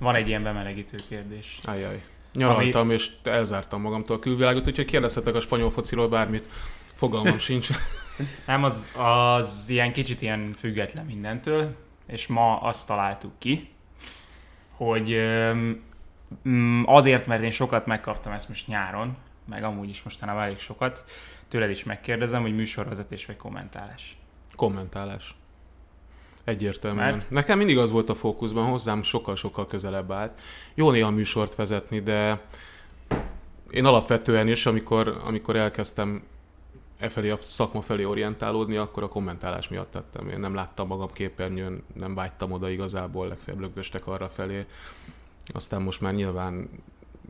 Van egy ilyen bemelegítő kérdés. Ajaj. Nyaraltam, Ami... és elzártam magamtól a külvilágot, úgyhogy kérdezhetek a spanyol fociról bármit. Fogalmam sincs. Nem, az, az ilyen kicsit ilyen független mindentől, és ma azt találtuk ki, hogy mm, azért, mert én sokat megkaptam ezt most nyáron, meg amúgy is mostanában elég sokat, tőled is megkérdezem, hogy műsorvezetés vagy kommentálás. Kommentálás. Egyértelműen. Mert? Nekem mindig az volt a fókuszban, hozzám sokkal-sokkal közelebb állt. Jó néha műsort vezetni, de én alapvetően is, amikor, amikor elkezdtem e felé a szakma felé orientálódni, akkor a kommentálás miatt tettem. Én nem láttam magam képernyőn, nem vágytam oda igazából, legfeljebb lögdöstek arra felé. Aztán most már nyilván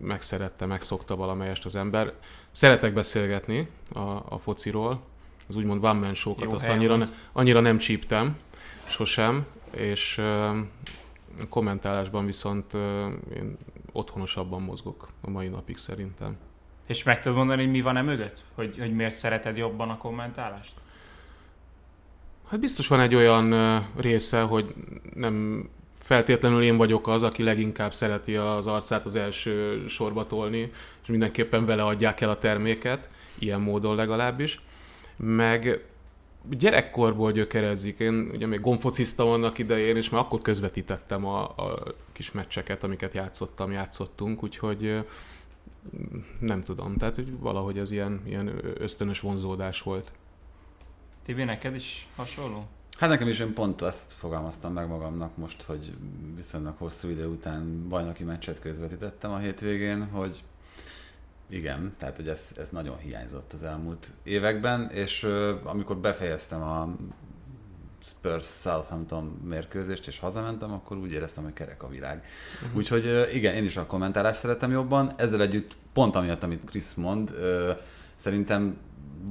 megszerette, megszokta valamelyest az ember. Szeretek beszélgetni a, a fociról, az úgymond one man show-kat, azt annyira, ne, annyira nem csíptem, sosem, és kommentálásban viszont én otthonosabban mozgok a mai napig szerintem. És meg tudod mondani, hogy mi van e mögött? Hogy, hogy miért szereted jobban a kommentálást? Hát biztos van egy olyan része, hogy nem feltétlenül én vagyok az, aki leginkább szereti az arcát az első sorba tolni, és mindenképpen vele adják el a terméket, ilyen módon legalábbis. Meg gyerekkorból gyökeredzik. Én ugye még gonfocista vannak idején, és már akkor közvetítettem a, a kis meccseket, amiket játszottam, játszottunk, úgyhogy nem tudom, tehát hogy valahogy ez ilyen, ilyen ösztönös vonzódás volt. Tibi, neked is hasonló? Hát nekem is én pont azt fogalmaztam meg magamnak most, hogy viszonylag hosszú idő után bajnoki meccset közvetítettem a hétvégén, hogy igen, tehát hogy ez, ez nagyon hiányzott az elmúlt években, és amikor befejeztem a Spurs Southampton mérkőzést, és hazamentem, akkor úgy éreztem, hogy kerek a világ. Uh-huh. Úgyhogy igen, én is a kommentálást szeretem jobban, ezzel együtt pont amiatt, amit Chris mond, szerintem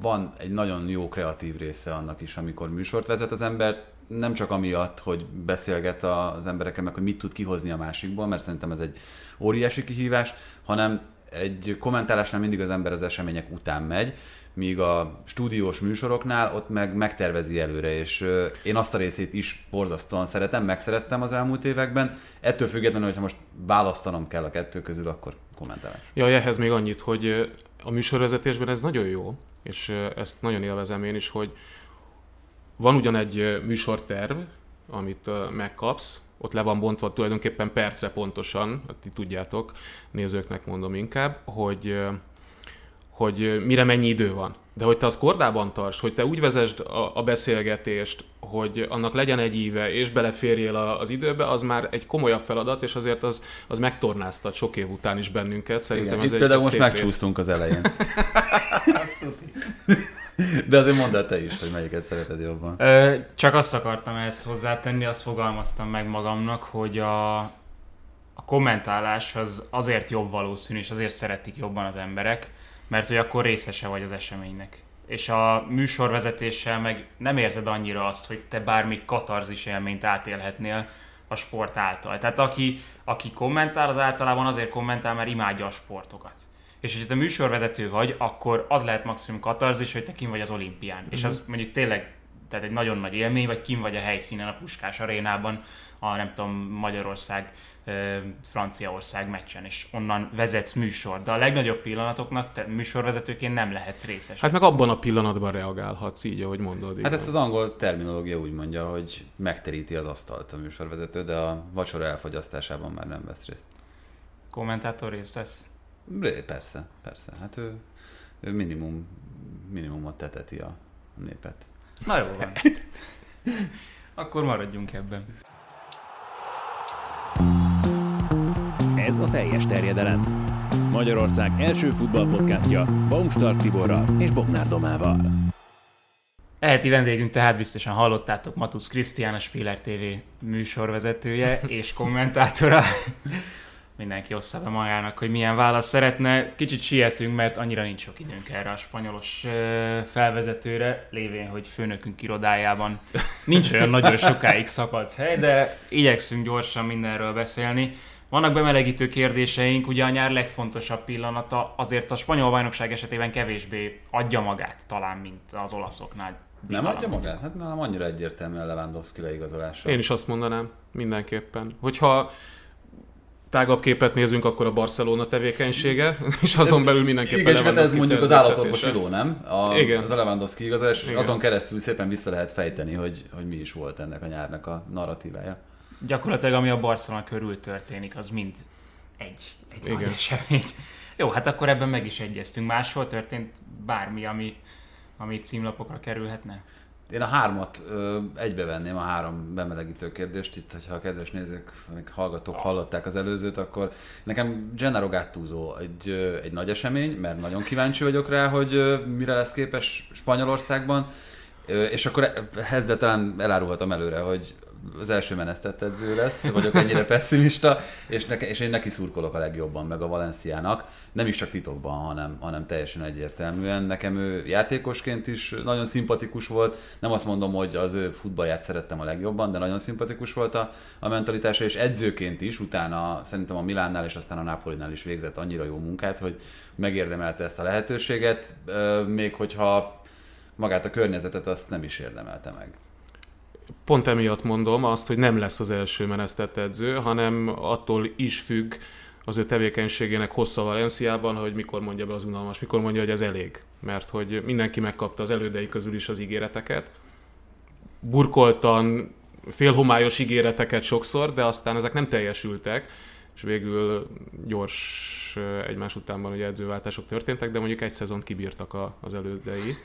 van egy nagyon jó kreatív része annak is, amikor műsort vezet az ember, nem csak amiatt, hogy beszélget az emberekkel, meg hogy mit tud kihozni a másikból, mert szerintem ez egy óriási kihívás, hanem egy kommentálásnál mindig az ember az események után megy, míg a stúdiós műsoroknál ott meg megtervezi előre, és én azt a részét is borzasztóan szeretem, megszerettem az elmúlt években. Ettől függetlenül, hogyha most választanom kell a kettő közül, akkor kommentálás. Ja, ehhez még annyit, hogy a műsorvezetésben ez nagyon jó, és ezt nagyon élvezem én is, hogy van ugyan egy műsorterv, amit megkapsz, ott le van bontva tulajdonképpen percre pontosan, hát ti tudjátok, nézőknek mondom inkább, hogy, hogy mire mennyi idő van. De hogy te az kordában tarts, hogy te úgy vezesd a, a beszélgetést, hogy annak legyen egy íve, és beleférjél az időbe, az már egy komolyabb feladat, és azért az, az megtornáztat sok év után is bennünket. Szerintem Igen, ez itt egy például most megcsúsztunk az elején. De azért mondd el te is, hogy melyiket szereted jobban. Csak azt akartam ehhez hozzátenni, azt fogalmaztam meg magamnak, hogy a, a kommentálás az azért jobb valószínű, és azért szeretik jobban az emberek, mert hogy akkor részese vagy az eseménynek. És a műsorvezetéssel meg nem érzed annyira azt, hogy te bármi katarzis élményt átélhetnél a sport által. Tehát aki, aki kommentál, az általában azért kommentál, mert imádja a sportokat és hogyha te műsorvezető vagy, akkor az lehet maximum katarzis, hogy te kim vagy az olimpián. Mm-hmm. És az mhm. mondjuk tényleg tehát egy nagyon nagy élmény, vagy kim vagy a helyszínen a Puskás arénában, a nem tudom, Magyarország, Franciaország meccsen, és onnan vezetsz műsor. De a legnagyobb pillanatoknak te műsorvezetőként nem lehetsz részes. Hát meg abban a pillanatban reagálhatsz, így, ahogy mondod. Igen. Hát ezt az angol terminológia úgy mondja, hogy megteríti az asztalt a műsorvezető, de a vacsora elfogyasztásában már nem vesz részt. Kommentátor részt vesz? Persze, persze. Hát ő, ő minimum, minimumot teteti a népet. Na jó van. Akkor maradjunk ebben. Ez a teljes terjedelem. Magyarország első futballpodcastja Baumstark Tiborral és Bognár Domával. Eheti vendégünk tehát biztosan hallottátok Matusz Krisztián, a Spiller TV műsorvezetője és kommentátora mindenki ossza be magának, hogy milyen választ szeretne. Kicsit sietünk, mert annyira nincs sok időnk erre a spanyolos felvezetőre, lévén, hogy főnökünk irodájában nincs olyan nagyon sokáig szakadt hely, de igyekszünk gyorsan mindenről beszélni. Vannak bemelegítő kérdéseink, ugye a nyár legfontosabb pillanata azért a spanyol bajnokság esetében kevésbé adja magát talán, mint az olaszoknál. Nem adja magát? Hát nálam annyira egyértelműen Lewandowski leigazolása. Én is azt mondanám, mindenképpen. Hogyha tágabb képet nézünk, akkor a Barcelona tevékenysége, és azon belül mindenképpen Igen, csak ez mondjuk az állatorvosiló, nem? A, Igen. Az a Lewandowski igazás, és azon keresztül szépen vissza lehet fejteni, hogy, hogy mi is volt ennek a nyárnak a narratívája. Gyakorlatilag ami a Barcelona körül történik, az mind egy, egy Igen. nagy esemény. Jó, hát akkor ebben meg is egyeztünk. Máshol történt bármi, ami, ami címlapokra kerülhetne? Én a hármat ö, egybevenném, a három bemelegítő kérdést. Itt, hogyha a kedves nézők, még hallgatók hallották az előzőt, akkor nekem Gennaro Gattuso egy, egy nagy esemény, mert nagyon kíváncsi vagyok rá, hogy mire lesz képes Spanyolországban. És akkor ezzel talán elárulhatom előre, hogy az első menesztett edző lesz, vagyok ennyire pessimista, és, neke, és én neki szurkolok a legjobban, meg a Valenciának. Nem is csak titokban, hanem, hanem teljesen egyértelműen. Nekem ő játékosként is nagyon szimpatikus volt. Nem azt mondom, hogy az ő futballját szerettem a legjobban, de nagyon szimpatikus volt a, a mentalitása, és edzőként is, utána szerintem a Milánnál és aztán a Napolinál is végzett annyira jó munkát, hogy megérdemelte ezt a lehetőséget, még hogyha magát a környezetet azt nem is érdemelte meg pont emiatt mondom azt, hogy nem lesz az első menesztett edző, hanem attól is függ az ő tevékenységének hossza Valenciában, hogy mikor mondja be az unalmas, mikor mondja, hogy ez elég. Mert hogy mindenki megkapta az elődei közül is az ígéreteket. Burkoltan, félhomályos ígéreteket sokszor, de aztán ezek nem teljesültek, és végül gyors egymás utánban ugye edzőváltások történtek, de mondjuk egy szezont kibírtak a, az elődei.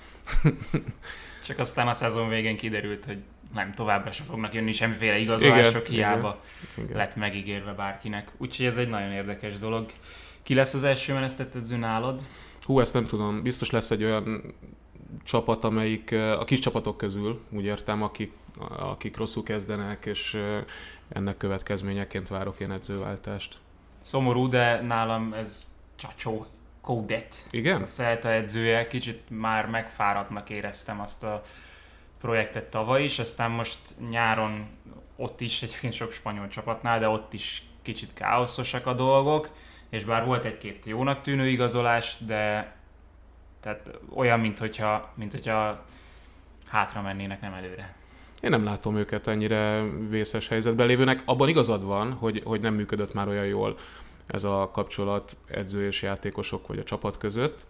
Csak aztán a szezon végén kiderült, hogy nem, továbbra se fognak jönni semmiféle igazolások, igen, hiába igen, igen. lett megígérve bárkinek. Úgyhogy ez egy nagyon érdekes dolog. Ki lesz az első menesztett edző nálad? Hú, ezt nem tudom. Biztos lesz egy olyan csapat, amelyik a kis csapatok közül, úgy értem, akik, akik rosszul kezdenek, és ennek következményeként várok én edzőváltást. Szomorú, de nálam ez Csacsó Kódet. Igen? A Szelta edzője. Kicsit már megfáradtnak éreztem azt a projektet tavaly is, aztán most nyáron ott is, egyébként sok spanyol csapatnál, de ott is kicsit káoszosak a dolgok, és bár volt egy-két jónak tűnő igazolás, de tehát olyan, mint hogyha, mint hogyha hátra mennének, nem előre. Én nem látom őket ennyire vészes helyzetben lévőnek. Abban igazad van, hogy, hogy nem működött már olyan jól ez a kapcsolat edző és játékosok vagy a csapat között.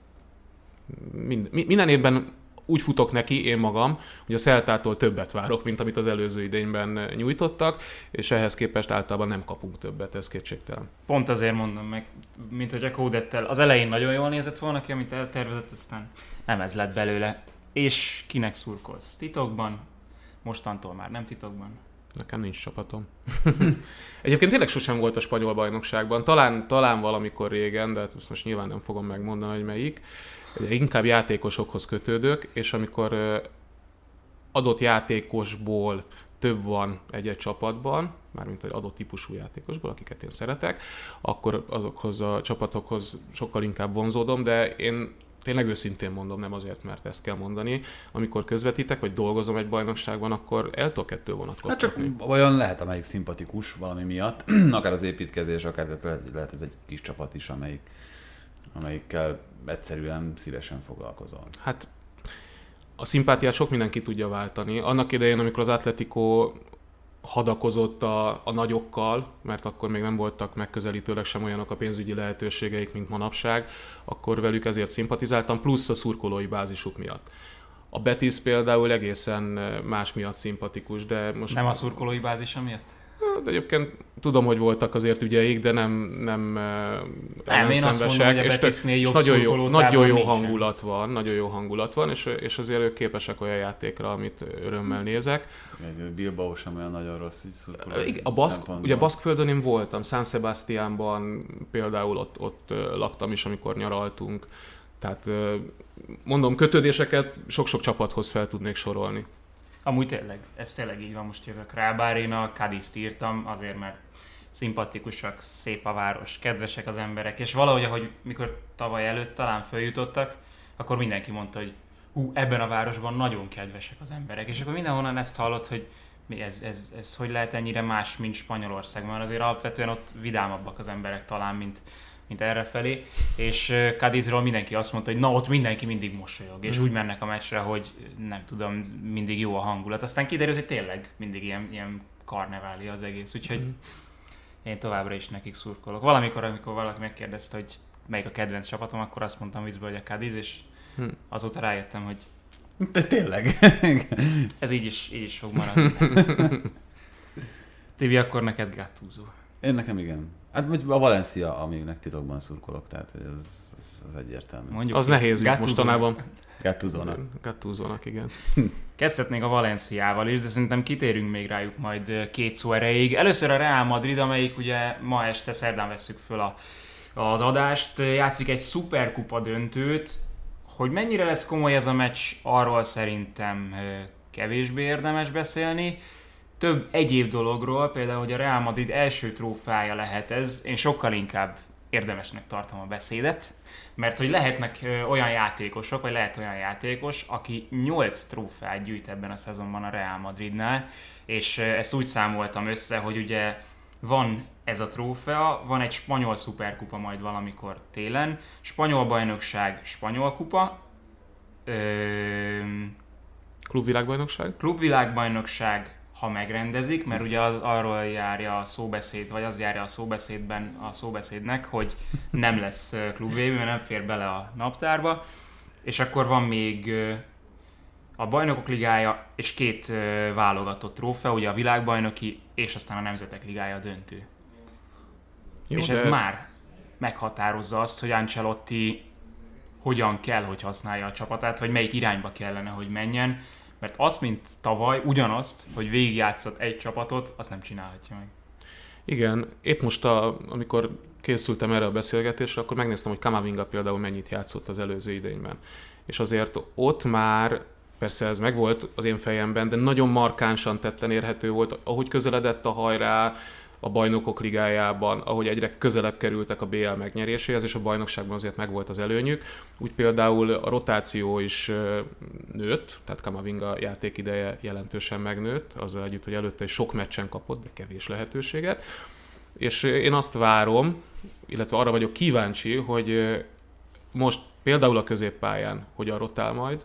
Mind, minden évben úgy futok neki én magam, hogy a Szeltától többet várok, mint amit az előző idényben nyújtottak, és ehhez képest általában nem kapunk többet, ez kétségtelen. Pont azért mondom meg, mint hogy a kódettel az elején nagyon jól nézett volna ki, amit eltervezett, aztán nem ez lett belőle. És kinek szurkolsz? Titokban? Mostantól már nem titokban? Nekem nincs csapatom. Egyébként tényleg sosem volt a spanyol bajnokságban. Talán, talán valamikor régen, de hát most nyilván nem fogom megmondani, hogy melyik inkább játékosokhoz kötődök, és amikor adott játékosból több van egy-egy csapatban, mármint egy adott típusú játékosból, akiket én szeretek, akkor azokhoz a csapatokhoz sokkal inkább vonzódom, de én tényleg őszintén mondom, nem azért, mert ezt kell mondani. Amikor közvetítek, vagy dolgozom egy bajnokságban, akkor el tudok kettő vonatkoztatni. Hát csak olyan lehet, amelyik szimpatikus valami miatt, akár az építkezés, akár lehet, lehet ez egy kis csapat is, amelyik, amelyikkel egyszerűen szívesen foglalkozol? Hát a szimpátiát sok mindenki tudja váltani. Annak idején, amikor az Atletico hadakozott a, a nagyokkal, mert akkor még nem voltak megközelítőleg sem olyanok a pénzügyi lehetőségeik, mint manapság, akkor velük ezért szimpatizáltam, plusz a szurkolói bázisuk miatt. A Betis például egészen más miatt szimpatikus, de most... Nem a szurkolói bázisa miatt? De egyébként tudom, hogy voltak azért ügyeik, de nem, nem, nem én azt mondom, hogy a és, és nagyon jó, nagyon jó hangulat van, nagyon jó hangulat van, és, és azért ők képesek olyan játékra, amit örömmel nézek. Bilbao sem olyan nagyon rossz A Baszk, ugye Baszkföldön én voltam, San Sebastiánban például ott, ott laktam is, amikor nyaraltunk. Tehát mondom, kötődéseket sok-sok csapathoz fel tudnék sorolni. Amúgy tényleg, ez tényleg így van, most jövök rá, bár én a Kadiszt írtam, azért mert szimpatikusak, szép a város, kedvesek az emberek, és valahogy, ahogy mikor tavaly előtt talán följutottak, akkor mindenki mondta, hogy hú, ebben a városban nagyon kedvesek az emberek, és akkor mindenhonnan ezt hallott, hogy mi ez, ez, ez, hogy lehet ennyire más, mint Spanyolországban, azért alapvetően ott vidámabbak az emberek talán, mint, mint errefelé, és Cadizról mindenki azt mondta, hogy na ott mindenki mindig mosolyog, és mm. úgy mennek a meccsre, hogy nem tudom, mindig jó a hangulat. Aztán kiderült, hogy tényleg mindig ilyen, ilyen karneváli az egész, úgyhogy mm. én továbbra is nekik szurkolok. Valamikor, amikor valaki megkérdezte, hogy melyik a kedvenc csapatom, akkor azt mondtam vízből, hogy a Cadiz, és hm. azóta rájöttem, hogy de tényleg. ez így is, így is fog maradni. Tibi, akkor neked Gattuso. Én nekem igen. Hát a Valencia, aminek titokban szurkolok, tehát hogy ez, ez, ez egyértelmű. Mondjuk, az nehéz ügy mostanában. Gattuzónak. Gattuzónak, igen. Kezdhetnénk a Valenciával is, de szerintem kitérünk még rájuk majd két szó erejéig. Először a Real Madrid, amelyik ugye ma este szerdán veszük föl a, az adást, játszik egy szuperkupa döntőt. Hogy mennyire lesz komoly ez a meccs, arról szerintem kevésbé érdemes beszélni több egyéb dologról, például, hogy a Real Madrid első trófája lehet ez, én sokkal inkább érdemesnek tartom a beszédet, mert hogy lehetnek olyan játékosok, vagy lehet olyan játékos, aki 8 trófát gyűjt ebben a szezonban a Real Madridnál, és ezt úgy számoltam össze, hogy ugye van ez a trófea, van egy spanyol szuperkupa majd valamikor télen, spanyol bajnokság, spanyol kupa, ö... klubvilágbajnokság, klubvilágbajnokság, ha megrendezik, mert ugye az, arról járja a szóbeszéd, vagy az járja a szóbeszédben a szóbeszédnek, hogy nem lesz klubvévő, mert nem fér bele a naptárba, és akkor van még a bajnokok ligája és két válogatott trófea, ugye a világbajnoki és aztán a nemzetek ligája döntő. Jó, és ez de... már meghatározza azt, hogy Ancelotti hogyan kell, hogy használja a csapatát, vagy melyik irányba kellene, hogy menjen, mert azt, mint tavaly, ugyanazt, hogy végigjátszott egy csapatot, azt nem csinálhatja meg. Igen, épp most, a, amikor készültem erre a beszélgetésre, akkor megnéztem, hogy Kamavinga például mennyit játszott az előző idényben. És azért ott már, persze ez megvolt az én fejemben, de nagyon markánsan tetten érhető volt, ahogy közeledett a hajrá, a bajnokok ligájában, ahogy egyre közelebb kerültek a BL megnyeréséhez, és a bajnokságban azért megvolt az előnyük. Úgy például a rotáció is nőtt, tehát Kamavinga játékideje jelentősen megnőtt, azzal együtt, hogy előtte is sok meccsen kapott, de kevés lehetőséget. És én azt várom, illetve arra vagyok kíváncsi, hogy most például a középpályán hogyan rotál majd,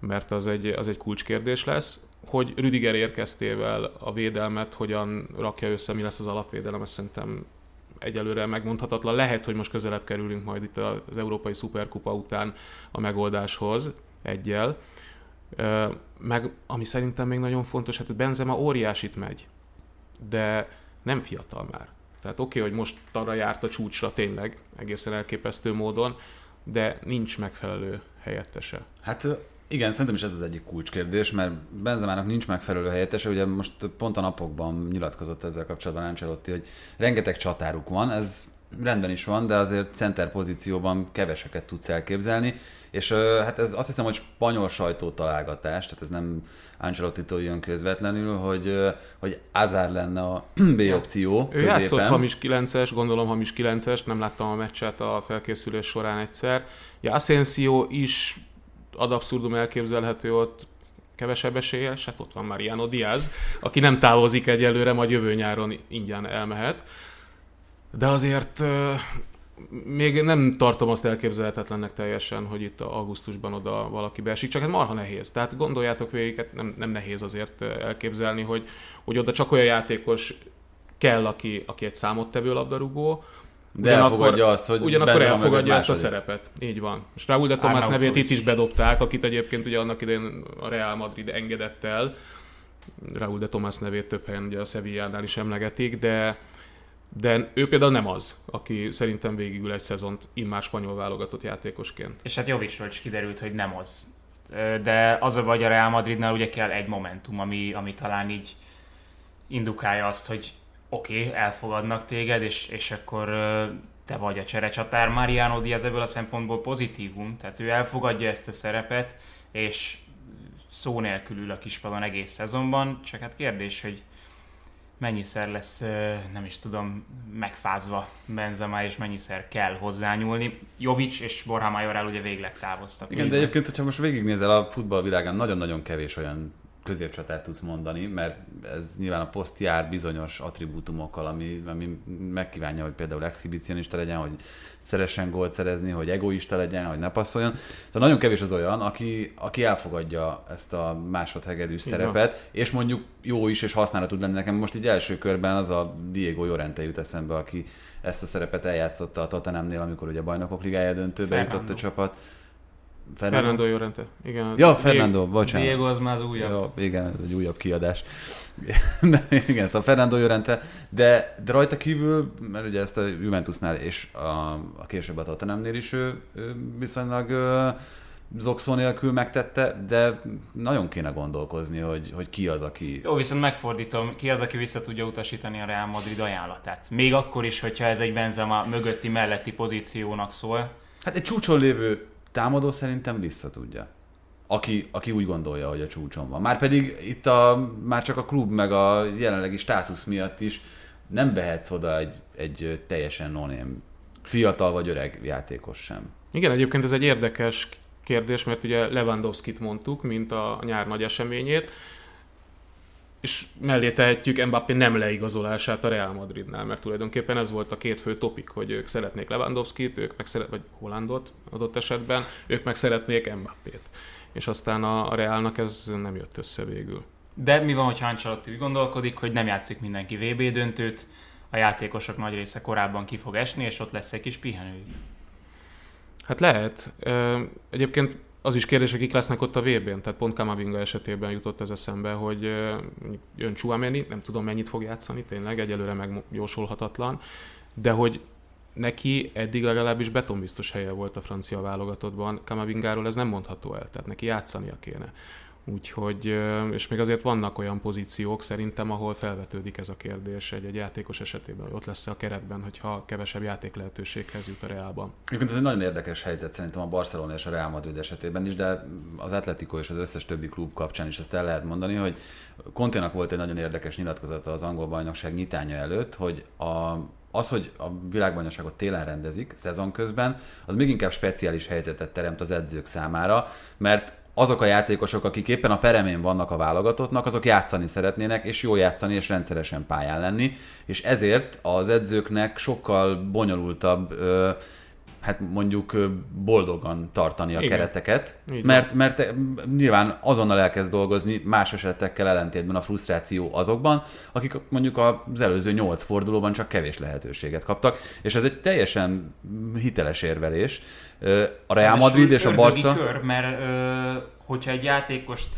mert az egy, az egy kulcskérdés lesz hogy Rüdiger érkeztével a védelmet hogyan rakja össze, mi lesz az alapvédelem, ezt szerintem egyelőre megmondhatatlan. Lehet, hogy most közelebb kerülünk majd itt az Európai Szuperkupa után a megoldáshoz egyel. Meg ami szerintem még nagyon fontos, hát Benzema óriásit megy, de nem fiatal már. Tehát oké, okay, hogy most arra járt a csúcsra tényleg, egészen elképesztő módon, de nincs megfelelő helyettese. Hát igen, szerintem is ez az egyik kulcskérdés, mert Benzemának nincs megfelelő helyettese, ugye most pont a napokban nyilatkozott ezzel kapcsolatban Ancelotti, hogy rengeteg csatáruk van, ez rendben is van, de azért center pozícióban keveseket tudsz elképzelni, és hát ez azt hiszem, hogy spanyol sajtó találgatás, tehát ez nem Ancelotti-tól jön közvetlenül, hogy, hogy Azár lenne a B opció Ő középen. játszott hamis 9-es, gondolom hamis 9-es, nem láttam a meccset a felkészülés során egyszer. Ja, Asensio is ad abszurdum elképzelhető ott kevesebb eséllyel, hát ott van Mariano Diaz, aki nem távozik egyelőre, majd jövő nyáron ingyen elmehet. De azért még nem tartom azt elképzelhetetlennek teljesen, hogy itt augusztusban oda valaki beesik, csak hát marha nehéz. Tehát gondoljátok végig, hát nem, nem nehéz azért elképzelni, hogy, hogy oda csak olyan játékos kell, aki, aki egy számottevő labdarúgó, de elfogadja azt, hogy Ugyanakkor elfogadja ezt a szerepet. Így van. És Raúl de Tomás nevét itt is bedobták, akit egyébként ugye annak idején a Real Madrid engedett el. Raúl de Tomás nevét több helyen ugye a Sevillánál is emlegetik, de de ő például nem az, aki szerintem végigül egy szezont immár spanyol válogatott játékosként. És hát Jovicsról is kiderült, hogy nem az. De az a vagy a Real Madridnál ugye kell egy momentum, ami, ami talán így indukálja azt, hogy oké, okay, elfogadnak téged, és, és akkor te vagy a cserecsatár. Mariano Diaz ebből a szempontból pozitívum, tehát ő elfogadja ezt a szerepet, és szó nélkül ül a kispadon egész szezonban, csak hát kérdés, hogy mennyiszer lesz, nem is tudom, megfázva Benzema, és mennyiszer kell hozzányúlni. Jovic és Borja Majoral ugye végleg távoztak. Igen, de egyébként, hogyha most végignézel a futballvilágán, nagyon-nagyon kevés olyan középcsatát tudsz mondani, mert ez nyilván a poszt jár bizonyos attribútumokkal, ami, ami megkívánja, hogy például exhibicionista legyen, hogy szeressen gólt szerezni, hogy egoista legyen, hogy ne passzoljon. Tehát nagyon kevés az olyan, aki, aki elfogadja ezt a másodhegedűs szerepet, és mondjuk jó is és használat tud lenni. Nekem most így első körben az a Diego Llorente jut eszembe, aki ezt a szerepet eljátszotta a Tottenhamnél, amikor ugye a bajnokok ligája döntőbe Fernando. jutott a csapat. Fernando, Fernando Llorente. Igen. Ja, Fernando, bocsánat. Diego az már az újabb. Ja, igen, ez egy újabb kiadás. igen, szóval Fernando Llorente, de, de rajta kívül, mert ugye ezt a Juventusnál és a, a később a Tottenhamnél is ő, ő viszonylag zokszó nélkül megtette, de nagyon kéne gondolkozni, hogy, hogy ki az, aki... Jó, viszont megfordítom, ki az, aki vissza tudja utasítani a Real Madrid ajánlatát. Még akkor is, hogyha ez egy Benzema mögötti melletti pozíciónak szól. Hát egy csúcson lévő támadó szerintem vissza tudja. Aki, aki úgy gondolja, hogy a csúcson van. Már pedig itt a, már csak a klub meg a jelenlegi státusz miatt is nem behetsz oda egy, egy teljesen non fiatal vagy öreg játékos sem. Igen, egyébként ez egy érdekes kérdés, mert ugye Lewandowski-t mondtuk, mint a nyár nagy eseményét, és mellé tehetjük Mbappé nem leigazolását a Real Madridnál, mert tulajdonképpen ez volt a két fő topik, hogy ők szeretnék Lewandowski-t, ők meg szeret, vagy Hollandot adott esetben, ők meg szeretnék Mbappét. És aztán a Realnak ez nem jött össze végül. De mi van, hogy Ancelotti úgy gondolkodik, hogy nem játszik mindenki VB döntőt, a játékosok nagy része korábban ki fog esni, és ott lesz egy kis pihenőjük. Hát lehet. Egyébként az is kérdés, hogy kik lesznek ott a VB-n. Tehát pont Kamavinga esetében jutott ez eszembe, hogy jön Chouameni, nem tudom mennyit fog játszani, tényleg egyelőre megjósolhatatlan, de hogy neki eddig legalábbis betonbiztos helye volt a francia válogatottban, Kamavingáról ez nem mondható el, tehát neki játszania kéne. Úgyhogy, és még azért vannak olyan pozíciók szerintem, ahol felvetődik ez a kérdés egy, egy játékos esetében, hogy ott lesz a keretben, hogyha kevesebb játék lehetőséghez jut a Reálban. Egyébként ez egy nagyon érdekes helyzet szerintem a Barcelona és a Real Madrid esetében is, de az Atletico és az összes többi klub kapcsán is azt el lehet mondani, hogy Konténak volt egy nagyon érdekes nyilatkozata az angol bajnokság nyitánya előtt, hogy a, az, hogy a világbajnokságot télen rendezik, szezon közben, az még inkább speciális helyzetet teremt az edzők számára, mert azok a játékosok, akik éppen a peremén vannak a válogatottnak, azok játszani szeretnének, és jó játszani, és rendszeresen pályán lenni, és ezért az edzőknek sokkal bonyolultabb hát mondjuk boldogan tartani a Igen. kereteket, Igen. mert, mert nyilván azonnal elkezd dolgozni más esetekkel ellentétben a frusztráció azokban, akik mondjuk az előző nyolc fordulóban csak kevés lehetőséget kaptak, és ez egy teljesen hiteles érvelés. A Real Madrid és a Barca... Kör, mert hogyha egy játékost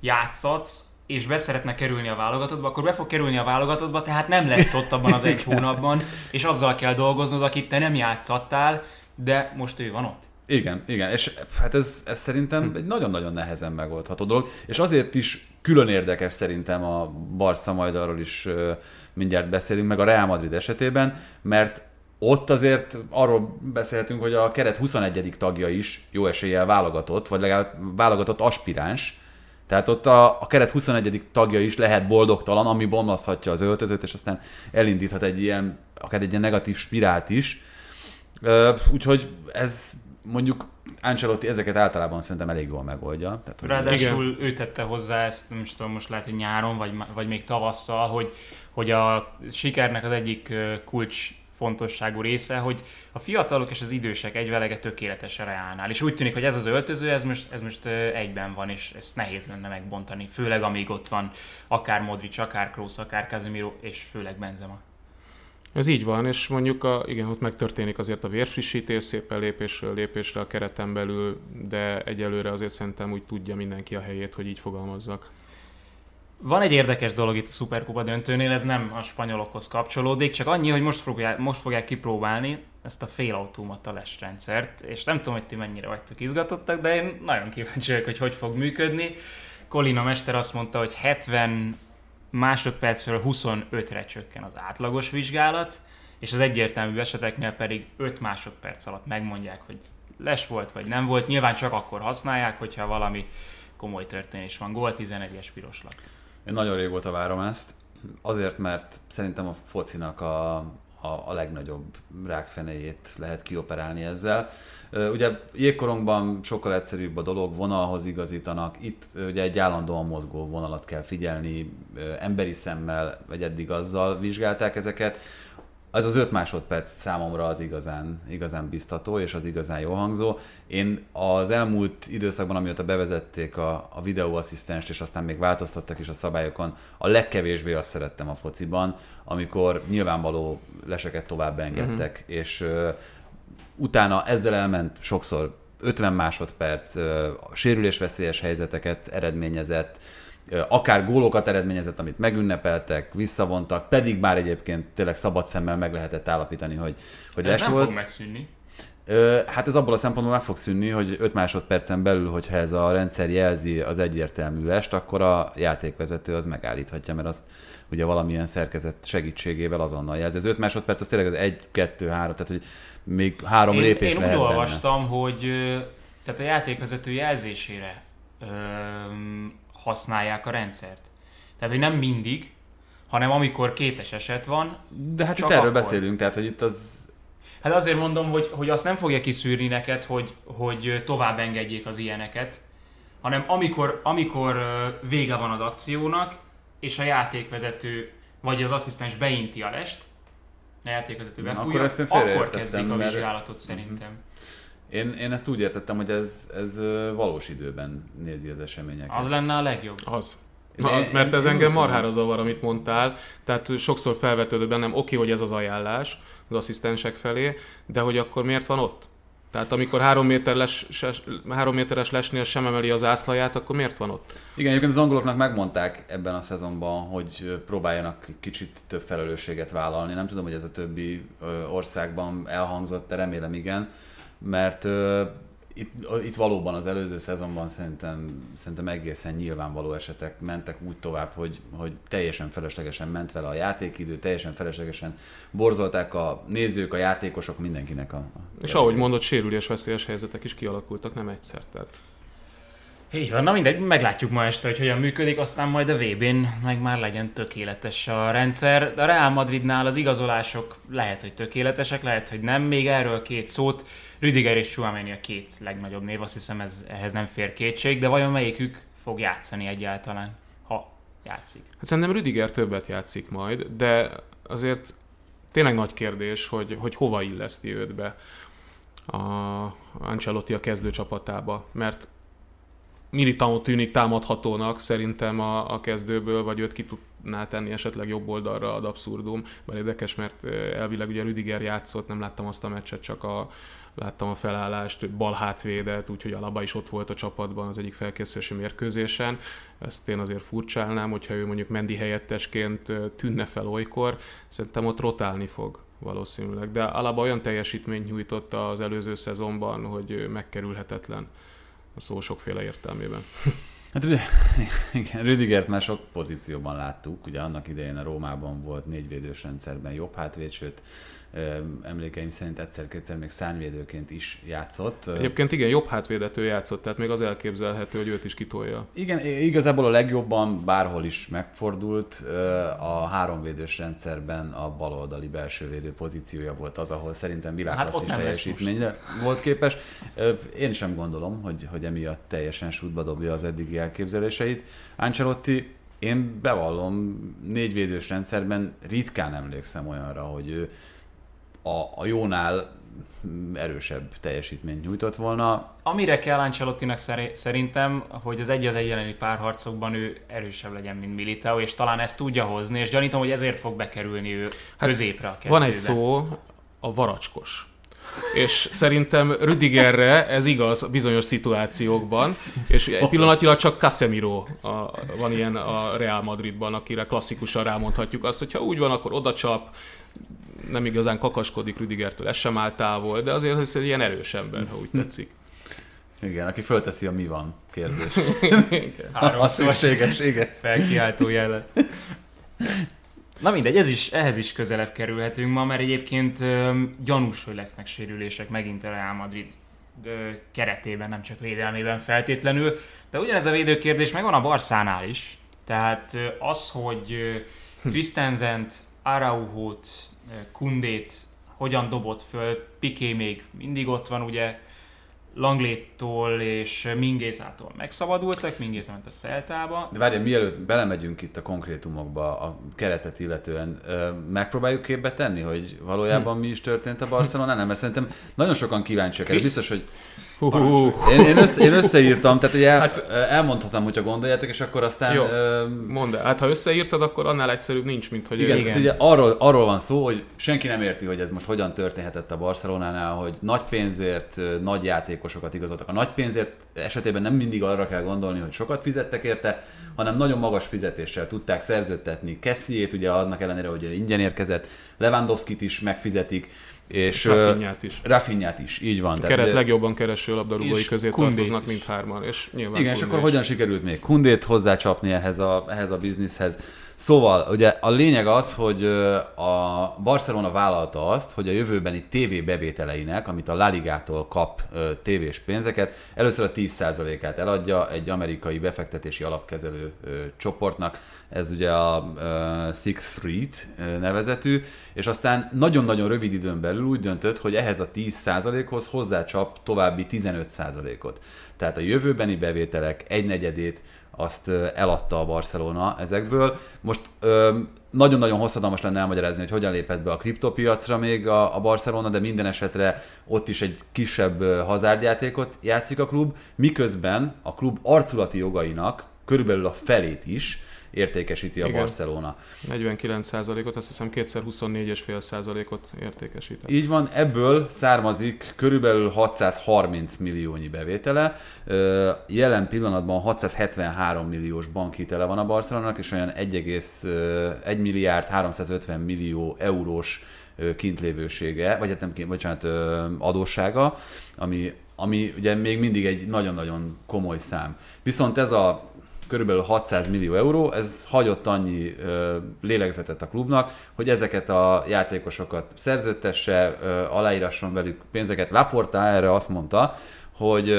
játszatsz, és be szeretne kerülni a válogatottba, akkor be fog kerülni a válogatottba, tehát nem lesz ott abban az egy hónapban, és azzal kell dolgoznod, akit te nem játszattál, de most ő van ott. Igen, igen, és hát ez, ez szerintem egy nagyon-nagyon nehezen megoldható dolog, és azért is külön érdekes szerintem a Barca, majd arról is mindjárt beszélünk, meg a Real Madrid esetében, mert ott azért arról beszélhetünk, hogy a keret 21. tagja is jó eséllyel válogatott, vagy legalább válogatott aspiráns, tehát ott a, a keret 21. tagja is lehet boldogtalan, ami bomlaszthatja az öltözőt, és aztán elindíthat egy ilyen, akár egy ilyen negatív spirált is. Úgyhogy ez mondjuk Ancelotti ezeket általában szerintem elég jól megoldja. Tehát, Ráadásul igen. ő tette hozzá ezt, nem tudom, most lehet, hogy nyáron, vagy, vagy még tavasszal, hogy, hogy a sikernek az egyik kulcs fontosságú része, hogy a fiatalok és az idősek egyvelege tökéletesen reálnál. És úgy tűnik, hogy ez az öltöző, ez most, ez most egyben van, és ezt nehéz lenne megbontani. Főleg amíg ott van akár Modric, akár Kroos, akár Casemiro, és főleg Benzema. Ez így van, és mondjuk a, igen, ott megtörténik azért a vérfrissítés szépen lépésről lépésre a kereten belül, de egyelőre azért szerintem úgy tudja mindenki a helyét, hogy így fogalmazzak. Van egy érdekes dolog itt a Superkupa döntőnél, ez nem a spanyolokhoz kapcsolódik, csak annyi, hogy most fogják, most fogják kipróbálni ezt a félautomata rendszert, és nem tudom, hogy ti mennyire vagytok izgatottak, de én nagyon kíváncsi vagyok, hogy hogy fog működni. Kolina Mester azt mondta, hogy 70 másodpercről 25-re csökken az átlagos vizsgálat, és az egyértelmű eseteknél pedig 5 másodperc alatt megmondják, hogy les volt vagy nem volt. Nyilván csak akkor használják, hogyha valami komoly történés van. Gól 11-es piroslap. Én nagyon régóta várom ezt, azért, mert szerintem a focinak a, a, a legnagyobb rákfenejét lehet kioperálni ezzel. Ugye jégkorongban sokkal egyszerűbb a dolog, vonalhoz igazítanak, itt ugye egy állandóan mozgó vonalat kell figyelni, emberi szemmel, vagy eddig azzal vizsgálták ezeket. Az az öt másodperc számomra az igazán, igazán biztató, és az igazán jó hangzó. Én az elmúlt időszakban, amióta bevezették a, a videóasszisztenst, és aztán még változtattak is a szabályokon, a legkevésbé azt szerettem a fociban, amikor nyilvánvaló leseket tovább engedtek, uh-huh. és utána ezzel elment sokszor 50 másodperc, sérülésveszélyes helyzeteket eredményezett, akár gólokat eredményezett, amit megünnepeltek, visszavontak, pedig már egyébként tényleg szabad szemmel meg lehetett állapítani, hogy, hogy Ez les nem volt. fog megszűnni. Hát ez abból a szempontból meg fog szűnni, hogy 5 másodpercen belül, hogyha ez a rendszer jelzi az egyértelmű lest, akkor a játékvezető az megállíthatja, mert azt ugye valamilyen szerkezet segítségével azonnal jelzi. Ez 5 másodperc, az tényleg az 1, 2, 3, tehát hogy még három én, lépés én lehet úgy benne. olvastam, hogy tehát a játékvezető jelzésére öm, használják a rendszert. Tehát, hogy nem mindig, hanem amikor kétes eset van. De hát csak itt erről akkor. beszélünk, tehát hogy itt az Hát azért mondom, hogy, hogy azt nem fogja kiszűrni neked, hogy, hogy tovább engedjék az ilyeneket, hanem amikor, amikor vége van az akciónak, és a játékvezető vagy az asszisztens beinti a lest, a játékvezető befújja, akkor akkor kezdik a mert- vizsgálatot szerintem. Én, én ezt úgy értettem, hogy ez, ez valós időben nézi az eseményeket. Az lenne a legjobb. Az. Na, az, mert ez engem marhára zavar, amit mondtál. Tehát sokszor felvetődött bennem, oké, hogy ez az ajánlás az asszisztensek felé, de hogy akkor miért van ott? Tehát amikor három, méter les, ses, három méteres lesnél sem emeli az ászlaját, akkor miért van ott? Igen, egyébként az angoloknak megmondták ebben a szezonban, hogy próbáljanak kicsit több felelősséget vállalni. Nem tudom, hogy ez a többi országban elhangzott, de remélem igen, mert ö, itt, itt valóban az előző szezonban szerintem, szerintem egészen nyilvánvaló esetek mentek úgy tovább, hogy, hogy teljesen feleslegesen ment vele a játékidő, teljesen feleslegesen borzolták a nézők, a játékosok, mindenkinek a... a És ahogy mondott, sérülés veszélyes helyzetek is kialakultak, nem egyszer. Tehát Így van, na mindegy, meglátjuk ma este, hogy hogyan működik, aztán majd a VB-n meg már legyen tökéletes a rendszer. A Real Madridnál az igazolások lehet, hogy tökéletesek, lehet, hogy nem. Még erről két szót. Rüdiger és Chouameni a két legnagyobb név, azt hiszem ez, ehhez nem fér kétség, de vajon melyikük fog játszani egyáltalán, ha játszik? Hát szerintem Rüdiger többet játszik majd, de azért tényleg nagy kérdés, hogy, hogy hova illeszti őt be a Ancelotti a kezdőcsapatába, mert Militao tűnik támadhatónak szerintem a, a kezdőből, vagy őt ki tudná tenni esetleg jobb oldalra ad abszurdum, mert érdekes, mert elvileg ugye Rüdiger játszott, nem láttam azt a meccset, csak a, láttam a felállást, bal hátvédet, úgyhogy Alaba is ott volt a csapatban az egyik felkészülési mérkőzésen. Ezt én azért furcsálnám, hogyha ő mondjuk Mendi helyettesként tűnne fel olykor, szerintem ott rotálni fog valószínűleg. De Alaba olyan teljesítményt nyújtott az előző szezonban, hogy megkerülhetetlen a szó sokféle értelmében. Hát ugye, igen, Rüdigert már sok pozícióban láttuk, ugye annak idején a Rómában volt négyvédős rendszerben jobb hátvéd, sőt, emlékeim szerint egyszer-kétszer még szárnyvédőként is játszott. Egyébként igen, jobb hátvédet ő játszott, tehát még az elképzelhető, hogy őt is kitolja. Igen, igazából a legjobban bárhol is megfordult. A háromvédős rendszerben a baloldali belsővédő pozíciója volt az, ahol szerintem Hát világklasszis lesz teljesítményre volt képes. Én sem gondolom, hogy, hogy emiatt teljesen sútba dobja az eddigi elképzeléseit. Ancelotti, én bevallom, négyvédős rendszerben ritkán emlékszem olyanra, hogy ő a, a jónál erősebb teljesítményt nyújtott volna. Amire kell Ancelottinak szeri- szerintem, hogy az egy az egy elleni párharcokban ő erősebb legyen, mint Militao, és talán ezt tudja hozni, és gyanítom, hogy ezért fog bekerülni ő Hát középre a kezdőbe. Van egy szó, a varacskos. És szerintem Rüdigerre ez igaz bizonyos szituációkban, és pillanatilag csak Casemiro a, van ilyen a Real Madridban, akire klasszikusan rámondhatjuk azt, hogy ha úgy van, akkor oda csap, nem igazán kakaskodik Rüdigertől, ez sem áll távol, de azért ez egy ilyen erős ember, ha úgy tetszik. Igen, aki fölteszi a mi van kérdés. Három szükséges, igen. felkiáltó jellet. Na mindegy, ez is, ehhez is közelebb kerülhetünk ma, mert egyébként öm, gyanús, hogy lesznek sérülések megint a Real Madrid ö, keretében, nem csak védelmében feltétlenül. De ugyanez a védőkérdés megvan a Barszánál is. Tehát ö, az, hogy ö, Christensent, Araujhót, Kundét hogyan dobott föl, Piké még mindig ott van, ugye, Langléttól és Mingézától megszabadultak, Mingéza ment a Szeltába. De várj, mielőtt belemegyünk itt a konkrétumokba, a keretet illetően, megpróbáljuk képbe tenni, hogy valójában hm. mi is történt a Barcelonánál, mert szerintem nagyon sokan kíváncsiak erre. Biztos, hogy én, én, össze, én összeírtam, tehát ugye el, hát, elmondhatom, hogyha gondoljátok, és akkor aztán... Jó, ö... mondd Hát ha összeírtad, akkor annál egyszerűbb nincs, mint hogy... Igen, igen. ugye arról, arról van szó, hogy senki nem érti, hogy ez most hogyan történhetett a Barcelonánál, hogy nagy pénzért nagy játékosokat igazoltak. A nagy pénzért esetében nem mindig arra kell gondolni, hogy sokat fizettek érte, hanem nagyon magas fizetéssel tudták szerződtetni Kessiét, ugye annak ellenére, hogy ingyen érkezett, Lewandowski-t is megfizetik, és Rafinhát is. Rafinhát is, így van. A keret tehát, legjobban kereső labdarúgói közé tartoznak mint hárman, és nyilván Igen, és akkor hogyan sikerült még Kundét hozzácsapni ehhez a, ehhez a bizniszhez? Szóval, ugye a lényeg az, hogy a Barcelona vállalta azt, hogy a jövőbeni TV bevételeinek, amit a La Ligától kap tévés pénzeket, először a 10%-át eladja egy amerikai befektetési alapkezelő csoportnak, ez ugye a Six Street nevezetű, és aztán nagyon-nagyon rövid időn belül úgy döntött, hogy ehhez a 10%-hoz hozzácsap további 15%-ot. Tehát a jövőbeni bevételek egynegyedét azt eladta a Barcelona ezekből. Most nagyon-nagyon hosszadalmas lenne elmagyarázni, hogy hogyan lépett be a kriptopiacra még a, a Barcelona, de minden esetre ott is egy kisebb hazárdjátékot játszik a klub, miközben a klub arculati jogainak körülbelül a felét is értékesíti a Igen. Barcelona. 49%-ot, azt hiszem kétszer 24,5%-ot értékesít. Így van, ebből származik körülbelül 630 milliónyi bevétele. Jelen pillanatban 673 milliós bankhitele van a Barcelonának, és olyan 1,1 milliárd 350 millió eurós kintlévősége, vagy hát nem kint, bocsánat, adóssága, ami, ami ugye még mindig egy nagyon-nagyon komoly szám. Viszont ez a körülbelül 600 millió euró, ez hagyott annyi ö, lélegzetet a klubnak, hogy ezeket a játékosokat szerződtesse, ö, aláírasson velük pénzeket. Laporta erre azt mondta, hogy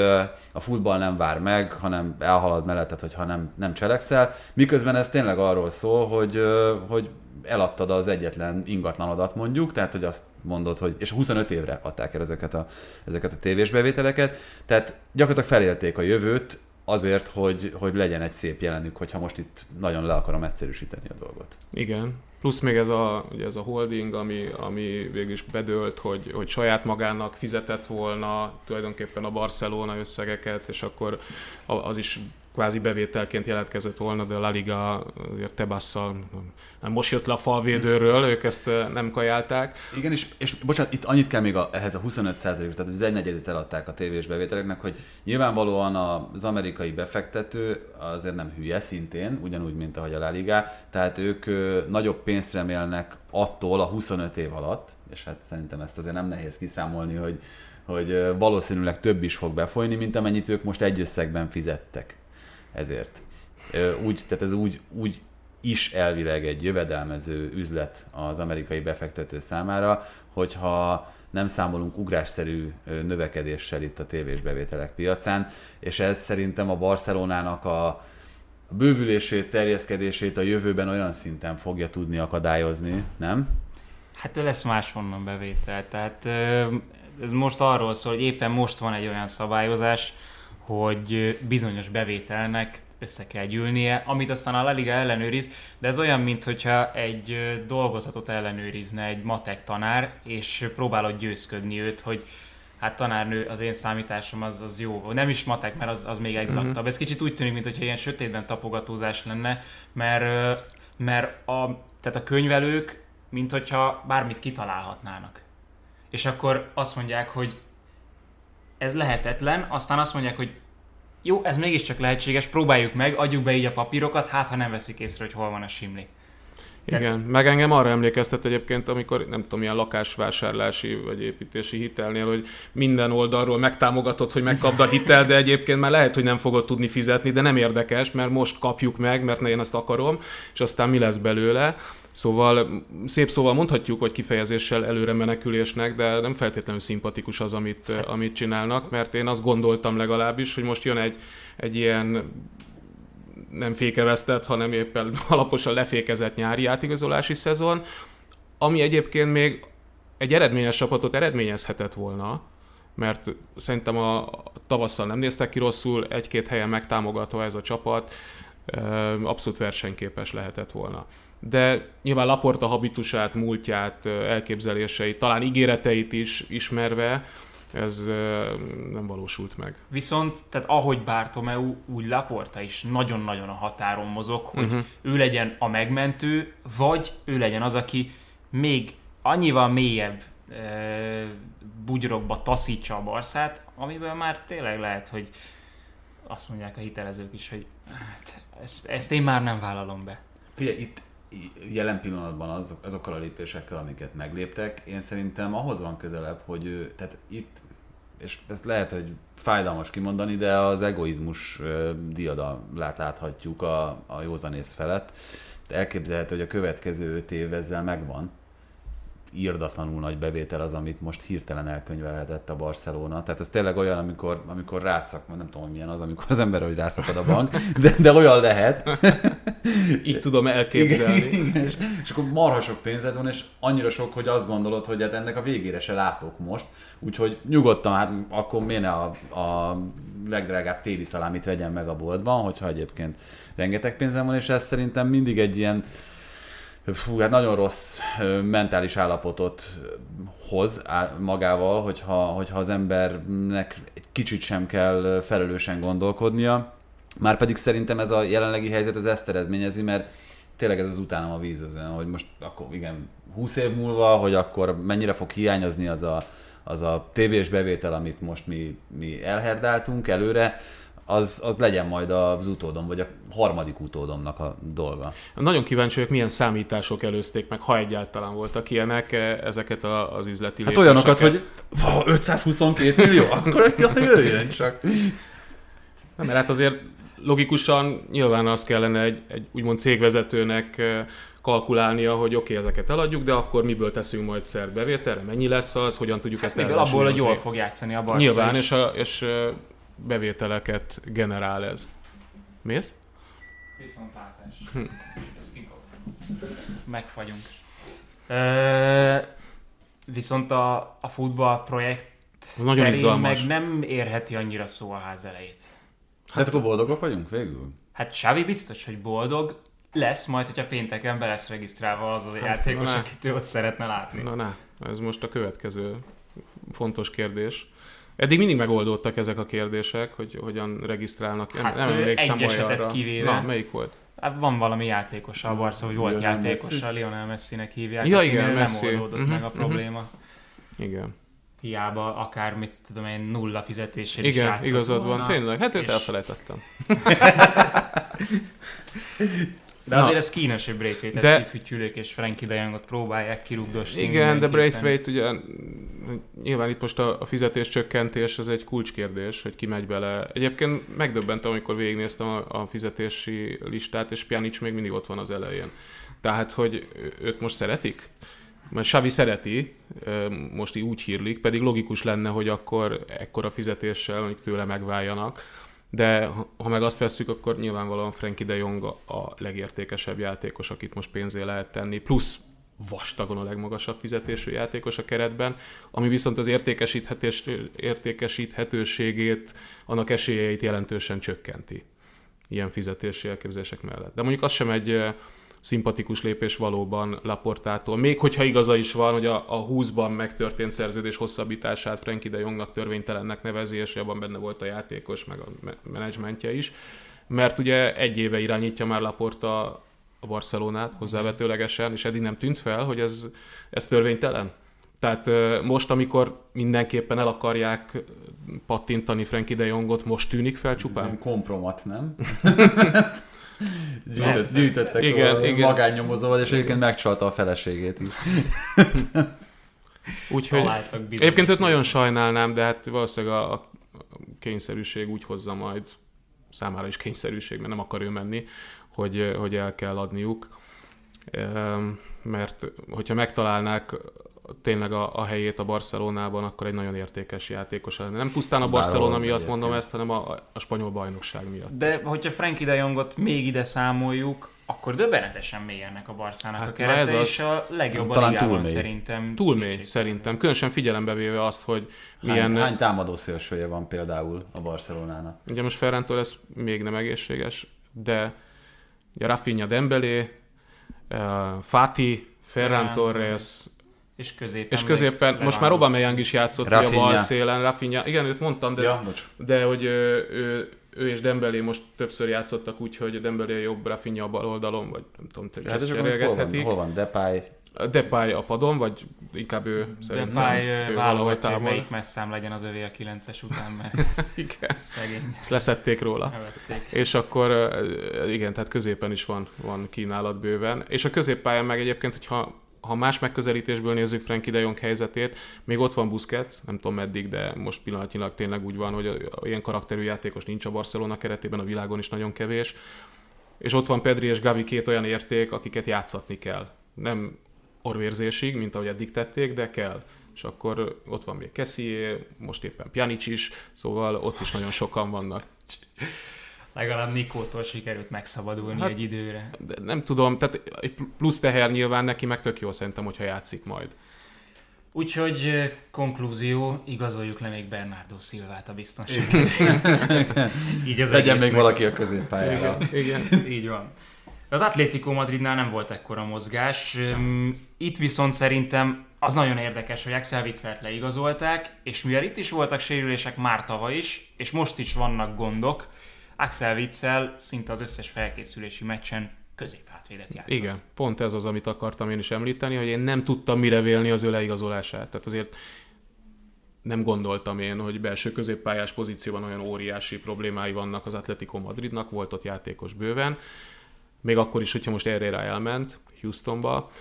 a futball nem vár meg, hanem elhalad mellettet, hogyha nem, nem cselekszel. Miközben ez tényleg arról szól, hogy, hogy eladtad az egyetlen ingatlanodat mondjuk, tehát hogy azt mondod, hogy, és 25 évre adták el ezeket a, ezeket a tévésbevételeket, tehát gyakorlatilag felélték a jövőt, azért, hogy, hogy legyen egy szép jelenük, hogyha most itt nagyon le akarom egyszerűsíteni a dolgot. Igen. Plusz még ez a, ugye ez a holding, ami, ami végül is bedőlt, hogy, hogy saját magának fizetett volna tulajdonképpen a Barcelona összegeket, és akkor az is kvázi bevételként jelentkezett volna, de a La Liga azért Tebasszal most jött le a falvédőről, ők ezt nem kajálták. Igen, és, és bocsánat, itt annyit kell még a, ehhez a 25 tehát az egy negyedét eladták a tévés bevételeknek, hogy nyilvánvalóan az amerikai befektető azért nem hülye szintén, ugyanúgy, mint ahogy a La Liga, tehát ők nagyobb pénzt remélnek attól a 25 év alatt, és hát szerintem ezt azért nem nehéz kiszámolni, hogy, hogy valószínűleg több is fog befolyni, mint amennyit ők most egy összegben fizettek ezért. Úgy, tehát ez úgy, úgy is elvileg egy jövedelmező üzlet az amerikai befektető számára, hogyha nem számolunk ugrásszerű növekedéssel itt a tévés bevételek piacán, és ez szerintem a Barcelonának a bővülését, terjeszkedését a jövőben olyan szinten fogja tudni akadályozni, nem? Hát lesz máshonnan bevétel, tehát ez most arról szól, hogy éppen most van egy olyan szabályozás, hogy bizonyos bevételnek össze kell gyűlnie, amit aztán a La Liga ellenőriz, de ez olyan, mintha egy dolgozatot ellenőrizne egy matek tanár, és próbálod győzködni őt, hogy hát tanárnő, az én számításom az, az jó. Nem is matek, mert az, az még exaktabb. Mm-hmm. Ez kicsit úgy tűnik, mintha ilyen sötétben tapogatózás lenne, mert, mert a, tehát a könyvelők, mint hogyha bármit kitalálhatnának. És akkor azt mondják, hogy ez lehetetlen, aztán azt mondják, hogy jó, ez mégiscsak lehetséges, próbáljuk meg, adjuk be így a papírokat, hát ha nem veszik észre, hogy hol van a simli. Igen, meg engem arra emlékeztet egyébként, amikor nem tudom, ilyen lakásvásárlási vagy építési hitelnél, hogy minden oldalról megtámogatott, hogy megkapd a hitel, de egyébként már lehet, hogy nem fogod tudni fizetni, de nem érdekes, mert most kapjuk meg, mert én ezt akarom, és aztán mi lesz belőle. Szóval szép szóval mondhatjuk, hogy kifejezéssel előre menekülésnek, de nem feltétlenül szimpatikus az, amit, hát. amit csinálnak, mert én azt gondoltam legalábbis, hogy most jön egy, egy ilyen nem fékezett, hanem éppen alaposan lefékezett nyári átigazolási szezon, ami egyébként még egy eredményes csapatot eredményezhetett volna, mert szerintem a tavasszal nem néztek ki rosszul, egy-két helyen megtámogatva ez a csapat, abszolút versenyképes lehetett volna. De nyilván Laporta habitusát, múltját, elképzeléseit, talán ígéreteit is ismerve, ez nem valósult meg. Viszont, tehát ahogy Bartomeu, úgy Laporta is nagyon-nagyon a határon mozog, hogy uh-huh. ő legyen a megmentő, vagy ő legyen az, aki még annyival mélyebb e, bugyrokba taszítsa a barszát, amiből már tényleg lehet, hogy azt mondják a hitelezők is, hogy hát, ezt, ezt én már nem vállalom be. Ugye itt jelen pillanatban azok, azokkal a lépésekkel, amiket megléptek, én szerintem ahhoz van közelebb, hogy tehát itt, és ezt lehet, hogy fájdalmas kimondani, de az egoizmus diadalát láthatjuk a, a józanész felett. Elképzelhető, hogy a következő öt év ezzel megvan, írdatlanul nagy bevétel az, amit most hirtelen elkönyvelhetett a Barcelona. Tehát ez tényleg olyan, amikor, amikor rátszak, nem tudom, milyen az, amikor az ember, hogy rászakad a bank, de, de olyan lehet. Így tudom elképzelni. Igen, igen, és, és akkor marha sok pénzed van, és annyira sok, hogy azt gondolod, hogy hát ennek a végére se látok most. Úgyhogy nyugodtan, hát akkor miért a, a legdrágább téli szalámit vegyem meg a boltban, hogyha egyébként rengeteg pénzem van, és ez szerintem mindig egy ilyen fú, hát nagyon rossz mentális állapotot hoz magával, hogyha, hogyha az embernek egy kicsit sem kell felelősen gondolkodnia. Márpedig szerintem ez a jelenlegi helyzet az ezt eredményezi, mert tényleg ez az utánam a vízözön, hogy most akkor igen, 20 év múlva, hogy akkor mennyire fog hiányozni az a, az a tévés bevétel, amit most mi, mi elherdáltunk előre, az, az legyen majd az utódom, vagy a harmadik utódomnak a dolga. Nagyon kíváncsi vagyok, milyen számítások előzték meg, ha egyáltalán voltak ilyenek, e, ezeket az üzleti Hát olyanokat, hogy 522 millió, akkor jöjjön csak. Nem, mert hát azért logikusan nyilván azt kellene egy, egy úgymond cégvezetőnek e, kalkulálnia, hogy oké, okay, ezeket eladjuk, de akkor miből teszünk majd szert bevételre, mennyi lesz az, hogyan tudjuk hát ezt ellenőrizni. Abból, hogy jól fog játszani a Barca Nyilván, és, a, és bevételeket generál ez. Mész? Viszontlátás. Megfagyunk. E, viszont a, a futball projekt ez nagyon izgalmas. meg nem érheti annyira szó a ház elejét. Hát akkor boldogok vagyunk végül? Hát Xavi biztos, hogy boldog lesz, majd hogyha pénteken be lesz regisztrálva az a hát, játékos, akit ő ott szeretne látni. Na, na, ez most a következő fontos kérdés. Eddig mindig megoldódtak ezek a kérdések, hogy hogyan regisztrálnak. Hát nem emlékszem egy olyanra. kivéve. Na, melyik volt? Hát van valami játékos a Barca, hogy volt Lionel játékos, Messi? Lionel Messi-nek hívják. Ja, igen, Messi. Nem oldódott uh-huh, meg a mhm, probléma. Uh-huh. Igen. Hiába akár, mit tudom én, nulla fizetéssel Igen, is igazad volna, van, tényleg. Hát őt és... elfelejtettem. De azért Na. ez kínosabb Braithwaite, de... kifütyülők és Frankie de Jongot próbálják kirugdosni. Igen, de Braithwaite ugye nyilván itt most a, a fizetés csökkentés az egy kulcskérdés, hogy ki megy bele. Egyébként megdöbbentem, amikor végignéztem a, a fizetési listát, és Pjanic még mindig ott van az elején. Tehát, hogy őt most szeretik? Mert Xavi szereti, most így úgy hírlik, pedig logikus lenne, hogy akkor ekkora fizetéssel mondjuk tőle megváljanak de ha meg azt vesszük, akkor nyilvánvalóan Frankie de Jong a legértékesebb játékos, akit most pénzé lehet tenni, plusz vastagon a legmagasabb fizetésű játékos a keretben, ami viszont az értékesíthetőségét, annak esélyeit jelentősen csökkenti ilyen fizetési elképzelések mellett. De mondjuk az sem egy szimpatikus lépés valóban Laportától. Még hogyha igaza is van, hogy a, a 20-ban megtörtént szerződés hosszabbítását Frankie de Jongnak törvénytelennek nevezi, és abban benne volt a játékos, meg a menedzsmentje is. Mert ugye egy éve irányítja már Laporta a Barcelonát hozzávetőlegesen, és eddig nem tűnt fel, hogy ez, ez törvénytelen. Tehát most, amikor mindenképpen el akarják pattintani Frankie de Jongot, most tűnik fel csupán? Ez kompromat, nem? Gyűjtött, gyűjtöttek igen, a igen. magánnyomozóval, és egyébként megcsalta a feleségét is. Úgyhogy egyébként őt nagyon sajnálnám, de hát valószínűleg a, a kényszerűség úgy hozza majd, számára is kényszerűség, mert nem akar ő menni, hogy, hogy el kell adniuk. Mert hogyha megtalálnák tényleg a, a helyét a Barcelonában, akkor egy nagyon értékes játékos lenne. Nem pusztán a Barcelona Bárhol miatt mondom ezt, hanem a, a spanyol bajnokság miatt. De hogyha Frankie de Jongot még ide számoljuk, akkor döbbenetesen mélyenek a Barszának Hát a kerete, ez az- és a legjobb a Talán ligában túl mély. szerintem. Túl mély szerintem, különösen figyelembe véve azt, hogy milyen... Hány, hány támadó szélsője van például a Barcelonának? Ugye most Ferran Torres még nem egészséges, de ugye Rafinha Dembélé, uh, Fati, Ferran Ferran Torres, És középen. és középen, most már. Aubameyang is játszott ugye a Rafinha. bal szélen, Rafinha, igen, őt mondtam, de, Ja, bocs. de hogy ő, ő, ő és Dembélé most többször játszottak úgy, hogy Dembélé a jobb, Rafinha a bal oldalon, vagy nem tudom, hogy Hát ezt hol van, hol van Depay? Depay a padon, vagy inkább ő szerintem Depay ő valahol válogatja, hogy melyik messzám legyen az övé a 9-es után, mert Igen, szegény ezt leszették róla. nevették. És akkor igen, tehát középen is van, van kínálat bőven. És a középpályán meg egyébként, hogyha ha más megközelítésből nézzük Frankie de helyzetét, még ott van Busquets, nem tudom meddig, de most pillanatnyilag tényleg úgy van, hogy ilyen karakterű játékos nincs a Barcelona keretében, a világon is nagyon kevés. És ott van Pedri és Gavi két olyan érték, akiket játszatni kell. Nem orvérzésig, mint ahogy eddig tették, de kell. És akkor ott van még Kessié, most éppen Pjanic is, szóval ott is nagyon sokan vannak. Legalább Nikótól sikerült megszabadulni Hát- egy időre. De nem tudom, tehát egy plusz teher nyilván neki meg tök jó szerintem, hogyha játszik majd. Úgyhogy konklúzió, igazoljuk le még Bernardo Silvát a biztonság. Így az Legyen még valaki a középpályára. Igen. Így van. Az Atlético Madridnál nem volt ekkora mozgás. Itt viszont szerintem az nagyon érdekes, hogy Axel Witzelt leigazolták, és mivel itt is voltak sérülések már tavaly is, és most is vannak gondok, Axel Witzel szinte az összes felkészülési meccsen középhátvédet játszott. Igen, pont ez az, amit akartam én is említeni, hogy én nem tudtam mire vélni az ő leigazolását. Tehát azért nem gondoltam én, hogy belső középpályás pozícióban olyan óriási problémái vannak az Atletico Madridnak, volt ott játékos bőven, még akkor is, hogyha most erre elment Houstonba,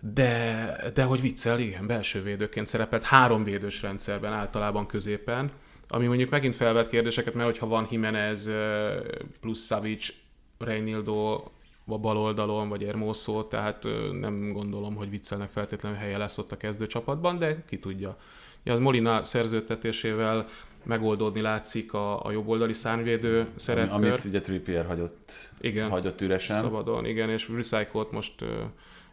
de, de hogy viccel, igen, belső védőként szerepelt három védős rendszerben, általában középen, ami mondjuk megint felvet kérdéseket, mert hogyha van Jimenez plusz Savic, Reinildo a bal oldalon, vagy Hermoso, tehát eh, nem gondolom, hogy viccelnek feltétlenül helye lesz ott a kezdőcsapatban, de ki tudja. Ja, az Molina szerződtetésével megoldódni látszik a, a jobboldali szárnyvédő szerepkör. Amit ugye Trippier hagyott, Igen. hagyott üresen. Szabadon, igen, és Recycle-t most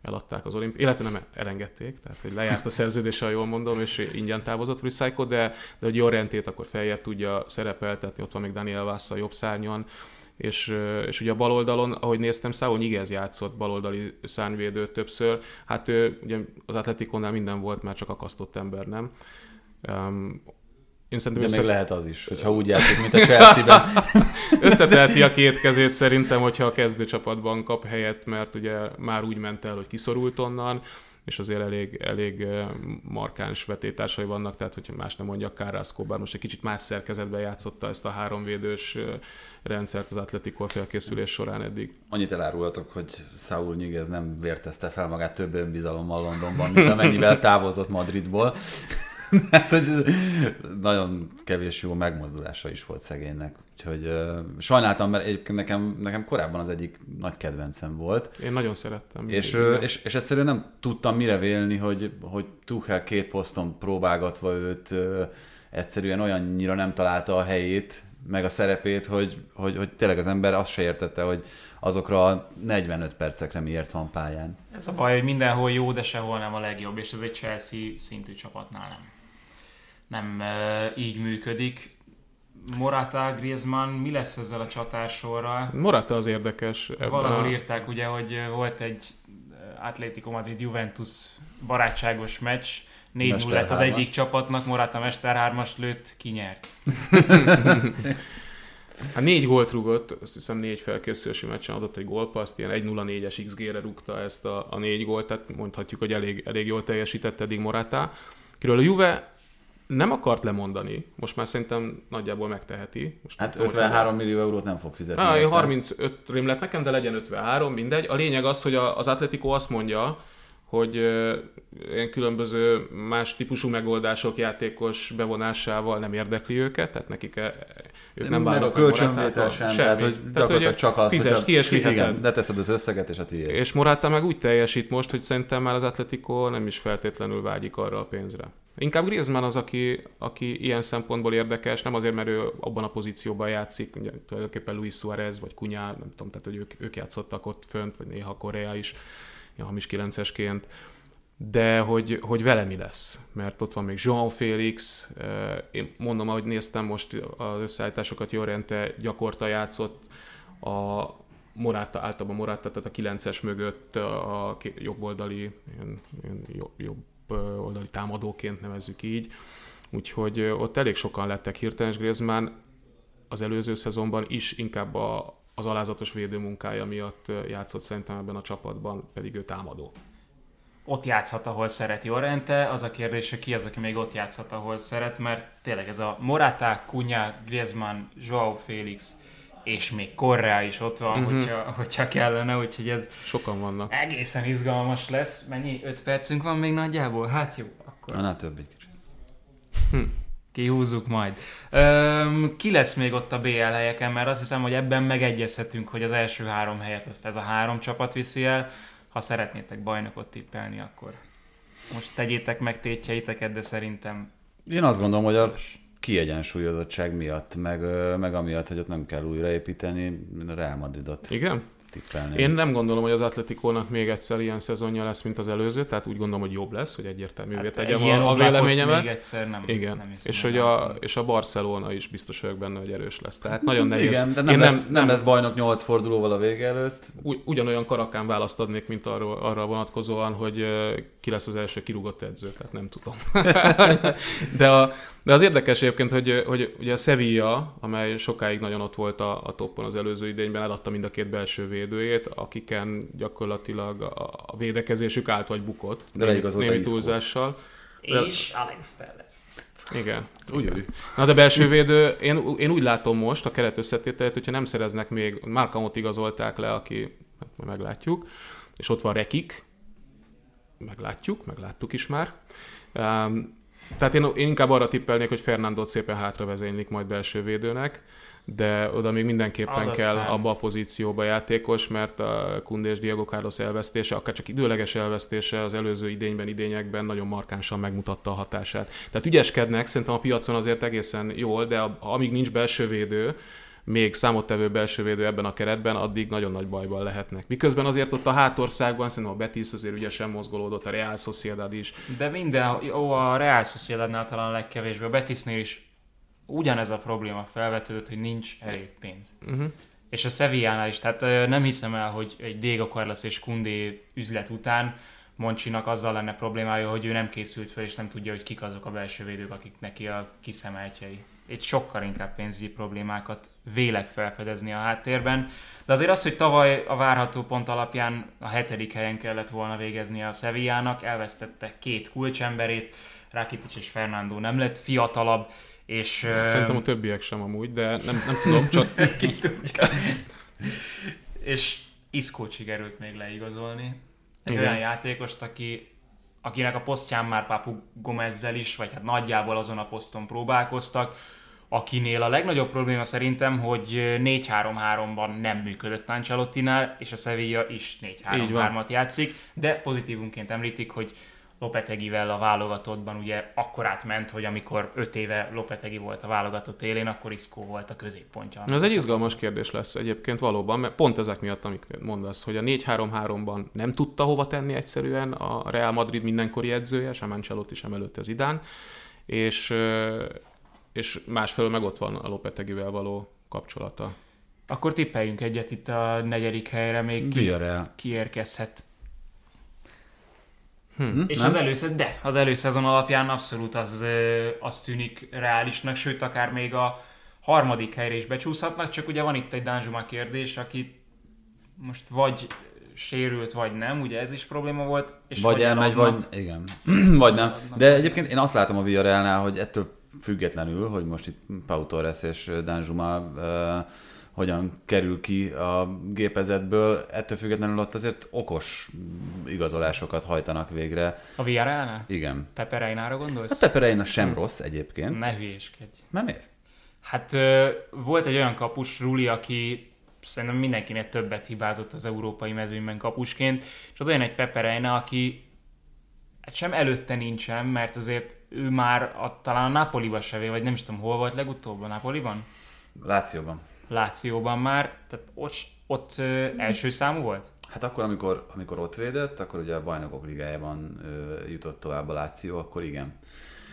eladták az olimpi... Illetve nem elengedték, tehát hogy lejárt a szerződése, ha jól mondom, és ingyen távozott Recycle, de, de hogy Jorrentét akkor feljebb tudja szerepeltetni, ott van még Daniel Vassa a jobb szárnyon, és, és ugye a bal oldalon, ahogy néztem, Saul Nyigez játszott baloldali szárnyvédő többször, hát ő ugye az Atletikonnál minden volt, már csak akasztott ember, nem? Um, én szerintem De össze- még lehet az is, hogyha úgy játszik, mint a Chelsea-ben. Összeteheti a két kezét szerintem, hogyha a kezdőcsapatban kap helyet, mert ugye már úgy ment el, hogy kiszorult onnan, és azért elég, elég eh, markáns vetétársai vannak, tehát hogyha más nem mondjak, Carrasco, bár most egy kicsit más szerkezetben játszotta ezt a háromvédős eh, rendszert az Atletico felkészülés során eddig. Annyit elárulhatok, hogy Saul Nyiguez nem vértezte fel magát több önbizalommal Londonban, mint amennyivel távozott Madridból. hát, hogy nagyon kevés jó megmozdulása is volt szegénynek. Úgyhogy uh, sajnáltam, mert egyébként nekem, nekem korábban az egyik nagy kedvencem volt. Én nagyon szerettem. És, és, és egyszerűen nem tudtam mire vélni, hogy, hogy Tuchel két poszton próbálgatva őt ö, egyszerűen olyannyira nem találta a helyét, meg a szerepét, hogy, hogy, hogy tényleg az ember azt se értette, hogy azokra a 45 percekre miért van pályán. Ez a baj, hogy mindenhol jó, de sehol nem a legjobb, és ez egy Chelsea szintű csapatnál nem. Nem uh, így működik. Morata, Griezmann, mi lesz ezzel a csatársorral? Morata az érdekes. Valahol a- írták ugye, hogy volt egy Atlético Madrid Juventus barátságos meccs, 4-0 Mester lett az egyik csapatnak, Morata Mester 3-as lőtt, kinyert. Hát négy gólt rúgott, azt hiszem négy felkészülési meccsen adott egy gólpaszt, ilyen 1-0-4-es XG-re rúgta ezt a, a négy gólt, tehát mondhatjuk, hogy elég, elég jól teljesített eddig Morata. Kiről a Juve nem akart lemondani, most már szerintem nagyjából megteheti. Most Hát tudom, hogy 53 millió eurót nem fog fizetni. Érte. 35 rém lett nekem, de legyen 53, mindegy. A lényeg az, hogy a- az Atletico azt mondja, hogy ilyen különböző más típusú megoldások játékos bevonásával nem érdekli őket, tehát nekik e, ők nem meg a válnak kölcsönvétel sem, tehát hogy gyakorlatilag csak az, fizes, ki és igen, leteszed az összeget, és a tiéd. És Morata meg úgy teljesít most, hogy szerintem már az Atletico nem is feltétlenül vágyik arra a pénzre. Inkább Griezmann az, aki, aki ilyen szempontból érdekes, nem azért, mert ő abban a pozícióban játszik, ugye, tulajdonképpen Luis Suarez vagy Kunyá, nem tudom, tehát hogy ők, ők játszottak ott fönt, vagy néha Korea is, ja, hamis 9-esként, de hogy, hogy vele mi lesz, mert ott van még João Félix, én mondom, ahogy néztem most az összeállításokat, Jorente gyakorta játszott, a Morata, általában Morata, tehát a 9-es mögött a jobb oldali, ilyen, ilyen jobb oldali támadóként nevezzük így. Úgyhogy ott elég sokan lettek hirtelen, és Griezmann az előző szezonban is inkább a, az alázatos védőmunkája miatt játszott szerintem ebben a csapatban, pedig ő támadó. Ott játszhat, ahol szeret Jorente, az a kérdés, hogy ki az, aki még ott játszhat, ahol szeret, mert tényleg ez a Morata, Cunha, Griezmann, Joao Félix, és még Korrá is ott van, uh-huh. hogyha, hogyha kellene, úgyhogy ez sokan vannak. Egészen izgalmas lesz. Mennyi? 5 percünk van még nagyjából? Hát jó, akkor. Na, több egy kicsit. Hm. Kihúzzuk majd. Öm, ki lesz még ott a BL helyeken, mert azt hiszem, hogy ebben megegyezhetünk, hogy az első három helyet azt ez a három csapat viszi el. Ha szeretnétek bajnokot tippelni, akkor most tegyétek meg tétjeiteket, de szerintem... Én azt gondolom, hogy a kiegyensúlyozottság miatt, meg, meg amiatt, hogy ott nem kell újraépíteni a Real Madridot. Igen? tippelni. Én nem gondolom, hogy az Atletikónak még egyszer ilyen szezonja lesz, mint az előző, tehát úgy gondolom, hogy jobb lesz, hogy egyértelművé hát tegyem a, a véleményemet. Még egyszer nem, Igen, nem és, hogy a, és a Barcelona is biztos vagyok benne, hogy erős lesz. Tehát nagyon nehéz. Igen, de nem, Én lesz, nem, nem lesz bajnok 8 fordulóval a vége előtt. Ugy, ugyanolyan karakán választ adnék, mint arra, arra vonatkozóan, hogy ki lesz az első kirúgott edző, tehát nem tudom. de a, de az érdekes egyébként, hogy, hogy ugye a Sevilla, amely sokáig nagyon ott volt a, a toppon az előző idényben, eladta mind a két belső védőjét, akiken gyakorlatilag a, a védekezésük állt vagy bukott. De némi, némi túlzással. És Alex Telles. Igen. Úgy. Na de belső védő, én, én úgy látom most a keret összetételét, hogyha nem szereznek még, Márkamot igazolták le, aki, hát meglátjuk, és ott van Rekik, meglátjuk, megláttuk is már. Um, tehát én, én inkább arra tippelnék, hogy Fernándot szépen hátra vezénylik majd belső védőnek, de oda még mindenképpen Aztán. kell abba a pozícióba játékos, mert a Kunde és Diego Carlos elvesztése, akár csak időleges elvesztése az előző idényben, idényekben nagyon markánsan megmutatta a hatását. Tehát ügyeskednek, szerintem a piacon azért egészen jól, de amíg nincs belső védő, még számottevő belső védő ebben a keretben, addig nagyon nagy bajban lehetnek. Miközben azért ott a hátországban szerintem a Betis azért ügyesen mozgolódott, a Real Sociedad is. De minden, jó, a Real Sociedadnál talán legkevésbé, a Betisnél is ugyanez a probléma felvetődött, hogy nincs elég pénz. Uh-huh. És a Sevillánál is, tehát nem hiszem el, hogy egy Diego Carlos és Kundé üzlet után Moncsinak azzal lenne problémája, hogy ő nem készült fel, és nem tudja, hogy kik azok a belső védők, akik neki a kiszemeltjei egy sokkal inkább pénzügyi problémákat vélek felfedezni a háttérben. De azért az, hogy tavaly a várható pont alapján a hetedik helyen kellett volna végezni a Sevillának, elvesztette két kulcsemberét, Rakitic és Fernando nem lett fiatalabb, és... Szerintem a többiek sem amúgy, de nem, nem tudom, csak... Ki tudja. és Iszkót sikerült még leigazolni. Egy Igen. olyan játékost, aki akinek a posztján már Papu Gomezzel is, vagy hát nagyjából azon a poszton próbálkoztak, akinél a legnagyobb probléma szerintem, hogy 4-3-3-ban nem működött Ancelottinál, és a Sevilla is 4-3-3-at játszik, de pozitívunként említik, hogy Lopetegivel a válogatottban ugye akkor átment, hogy amikor 5 éve Lopetegi volt a válogatott élén, akkor Iszkó volt a középpontja. Ez egy izgalmas kérdés lesz egyébként valóban, mert pont ezek miatt, amik mondasz, hogy a 4-3-3-ban nem tudta hova tenni egyszerűen a Real Madrid mindenkori edzője, sem Ancelotti, sem előtte Zidane, és és másfelől meg ott van a Lopetegivel való kapcsolata. Akkor tippeljünk egyet itt a negyedik helyre, még ki, kiérkezhet. Hm, és nem? az előszezon, de az előszezon alapján abszolút az, az tűnik reálisnak, sőt akár még a harmadik helyre is becsúszhatnak, csak ugye van itt egy Danzsuma kérdés, aki most vagy sérült, vagy nem, ugye ez is probléma volt. És vagy, vagy elmegy, vagy igen. vagy nem. De egyébként én azt látom a Villarrealnál, hogy ettől függetlenül, hogy most itt Pau Torres és Danjuma uh, hogyan kerül ki a gépezetből, ettől függetlenül ott azért okos igazolásokat hajtanak végre. A Villarrealnál? Igen. Pepe Reinára gondolsz? A Pepe Reina sem rossz egyébként. Ne hülyéskedj. Nem miért? Hát volt egy olyan kapus, Ruli, aki szerintem mindenkinek többet hibázott az európai mezőnyben kapusként, és ott olyan egy Pepe Reina, aki hát sem előtte nincsen, mert azért ő már a, talán a Napoliban se vagy nem is tudom, hol volt legutóbb a Napoliban? Lációban. Lációban már, tehát ott, ott első számú volt? Hát akkor, amikor, amikor ott védett, akkor ugye a bajnokok ligájában ö, jutott tovább a Láció, akkor igen.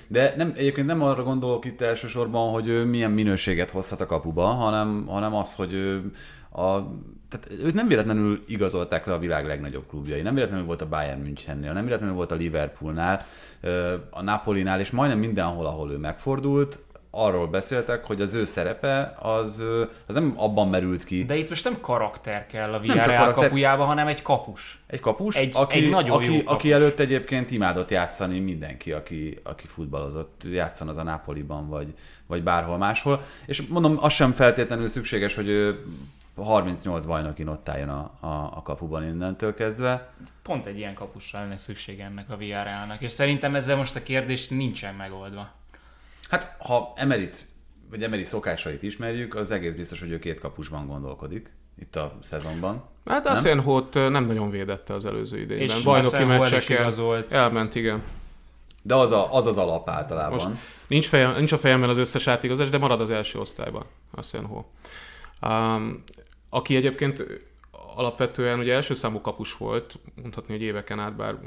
De nem, egyébként nem arra gondolok itt elsősorban, hogy ő milyen minőséget hozhat a kapuba, hanem, hanem az, hogy ő a, tehát őt nem véletlenül igazolták le a világ legnagyobb klubjai, nem véletlenül volt a Bayern Münchennél, nem véletlenül volt a Liverpoolnál, a Napolinál, és majdnem mindenhol, ahol ő megfordult, arról beszéltek, hogy az ő szerepe az, az nem abban merült ki. De itt most nem karakter kell a Villarreal kapujába, hanem egy kapus. Egy kapus, egy, aki, egy nagyon aki, jó kapus. aki előtt egyébként imádott játszani mindenki, aki, aki futballozott, játszan az a Napoliban, vagy, vagy bárhol máshol. És mondom, az sem feltétlenül szükséges, hogy ő 38 bajnokin ott álljon a, a, a kapuban innentől kezdve. Pont egy ilyen kapusra lenne szükség ennek a Villarrealnak, és szerintem ezzel most a kérdés nincsen megoldva. Hát, ha Emerit, vagy Emeri szokásait ismerjük, az egész biztos, hogy ő két kapusban gondolkodik itt a szezonban. Hát Asenhót nem nagyon védette az előző idényben. És Bajnoki meccseken elment, igen. De az, a, az az alap általában. Most nincs, fejem, nincs a fejemben az összes átigazás, de marad az első osztályban Asenhó. Um, aki egyébként alapvetően ugye első számú kapus volt, mondhatni, hogy éveken át, bár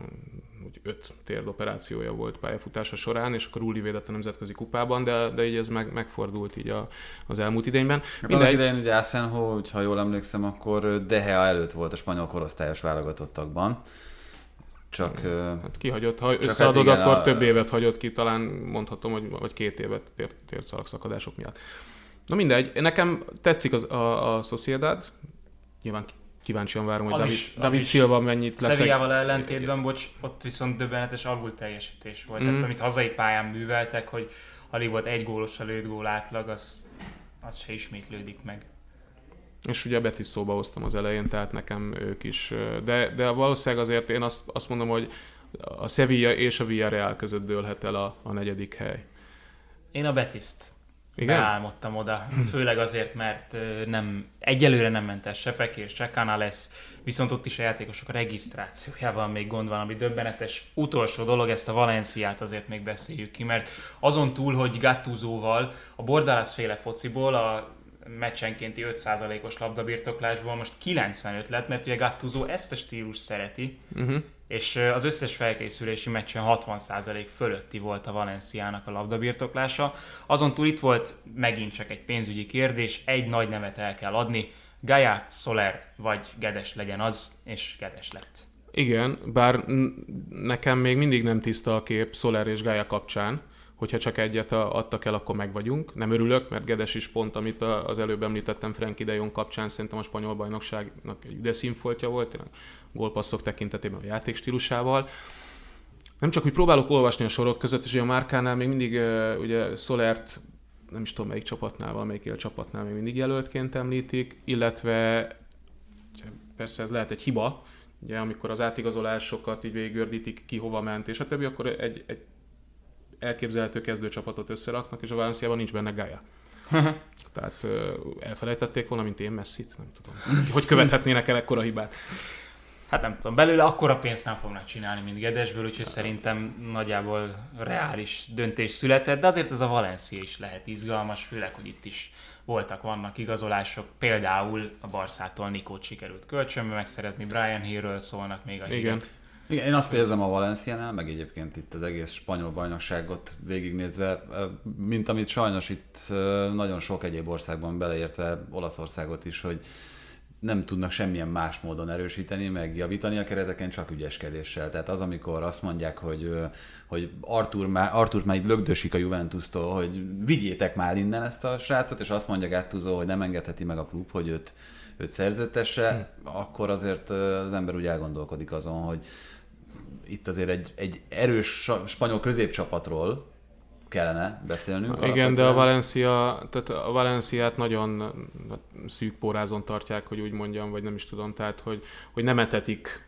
hogy öt térdoperációja volt pályafutása során, és akkor Rulli védett a nemzetközi kupában, de, de így ez meg, megfordult így a, az elmúlt idényben. Hát Mindegy... idején ugye Asenho, ha jól emlékszem, akkor Dehea előtt volt a spanyol korosztályos válogatottakban. Csak, hát kihagyott, ha csak összeadod, hát igen, akkor a... több évet hagyott ki, talán mondhatom, hogy vagy két évet tért, tért szakadások miatt. Na mindegy, nekem tetszik az, a, a Sociedad, nyilván kíváncsian várom, hogy az David, is, David is Silva mennyit lesz. Szevijával ellentétben, bocs, ott viszont döbbenetes alul teljesítés volt. Mm. Tehát amit hazai pályán műveltek, hogy alig volt egy gólos a lőtt gól átlag, az, az se ismétlődik meg. És ugye a Betis szóba hoztam az elején, tehát nekem ők is. De, de valószínűleg azért én azt, azt mondom, hogy a Sevilla és a Villarreal között dőlhet el a, a negyedik hely. Én a Betiszt igen? beálmodtam oda, főleg azért, mert nem, egyelőre nem ment el se Fekir, se lesz, viszont ott is a játékosok regisztrációjával még gond van, ami döbbenetes. Utolsó dolog, ezt a Valenciát azért még beszéljük ki, mert azon túl, hogy Gattuzóval a Bordalas féle fociból a meccsenkénti 5%-os labdabirtoklásból most 95 lett, mert ugye Gattuso ezt a stílus szereti, uh-huh és az összes felkészülési meccsen 60% fölötti volt a Valenciának a labdabirtoklása. Azon túl itt volt megint csak egy pénzügyi kérdés, egy nagy nevet el kell adni, Gaia, Soler vagy Gedes legyen az, és Gedes lett. Igen, bár nekem még mindig nem tiszta a kép Soler és Gaia kapcsán, hogyha csak egyet adtak el, akkor meg vagyunk. Nem örülök, mert Gedes is pont, amit az előbb említettem Frank de kapcsán, szerintem a spanyol bajnokságnak egy ide színfoltja volt, gólpasszok tekintetében a játék stílusával. Nem csak úgy próbálok olvasni a sorok között, és a Márkánál még mindig ugye Szolert nem is tudom melyik csapatnál, valamelyik csapatnál még mindig jelöltként említik, illetve persze ez lehet egy hiba, ugye amikor az átigazolásokat így végigördítik, ki hova ment, és a többi, akkor egy, egy elképzelhető kezdőcsapatot összeraknak, és a Valenciában nincs benne Gaia. Tehát elfelejtették volna, mint én messzit, nem tudom. Hogy követhetnének el ekkora hibát? Hát nem tudom, belőle akkora pénzt nem fognak csinálni, mint Gedesből, úgyhogy szerintem nagyjából reális döntés született, de azért ez a Valencia is lehet izgalmas, főleg, hogy itt is voltak, vannak igazolások, például a Barszától Nikót sikerült kölcsönbe megszerezni, Brian Hillről szólnak még a Igen. Igen, én azt érzem a Valenciánál, meg egyébként itt az egész spanyol bajnokságot végignézve, mint amit sajnos itt nagyon sok egyéb országban beleértve Olaszországot is, hogy nem tudnak semmilyen más módon erősíteni, meg javítani a kereteken, csak ügyeskedéssel. Tehát az, amikor azt mondják, hogy, hogy Artur, már, Artur már így lögdösik a Juventus-tól, hogy vigyétek már innen ezt a srácot, és azt mondja Gattuso, hogy nem engedheti meg a klub, hogy őt, őt szerződtesse, hm. akkor azért az ember úgy elgondolkodik azon, hogy itt azért egy, egy erős spanyol középcsapatról kellene beszélnünk. Igen, de a Valencia, tehát a Valenciát nagyon szűk porázon tartják, hogy úgy mondjam, vagy nem is tudom, tehát hogy, hogy nem etetik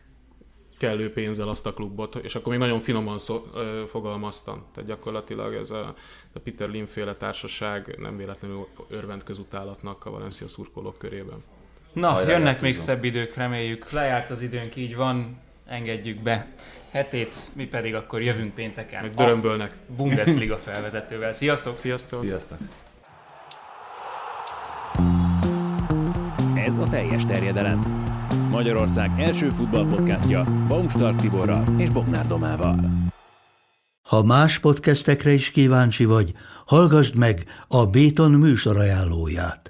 kellő pénzzel azt a klubot, és akkor még nagyon finoman szó, ö, fogalmaztam. Tehát gyakorlatilag ez a, a Peter Lim féle társaság nem véletlenül örvend közutálatnak a Valencia szurkolók körében. Na, Hajrá jönnek még szebb idők, reméljük. Lejárt az időnk, így van engedjük be hetét, mi pedig akkor jövünk pénteken. Meg dörömbölnek. Bundesliga felvezetővel. Sziasztok! Sziasztok! Sziasztok! Ez a teljes terjedelem. Magyarország első futballpodcastja Baumstark Tiborral és Bognár Domával. Ha más podcastekre is kíváncsi vagy, hallgassd meg a Béton műsor ajánlóját.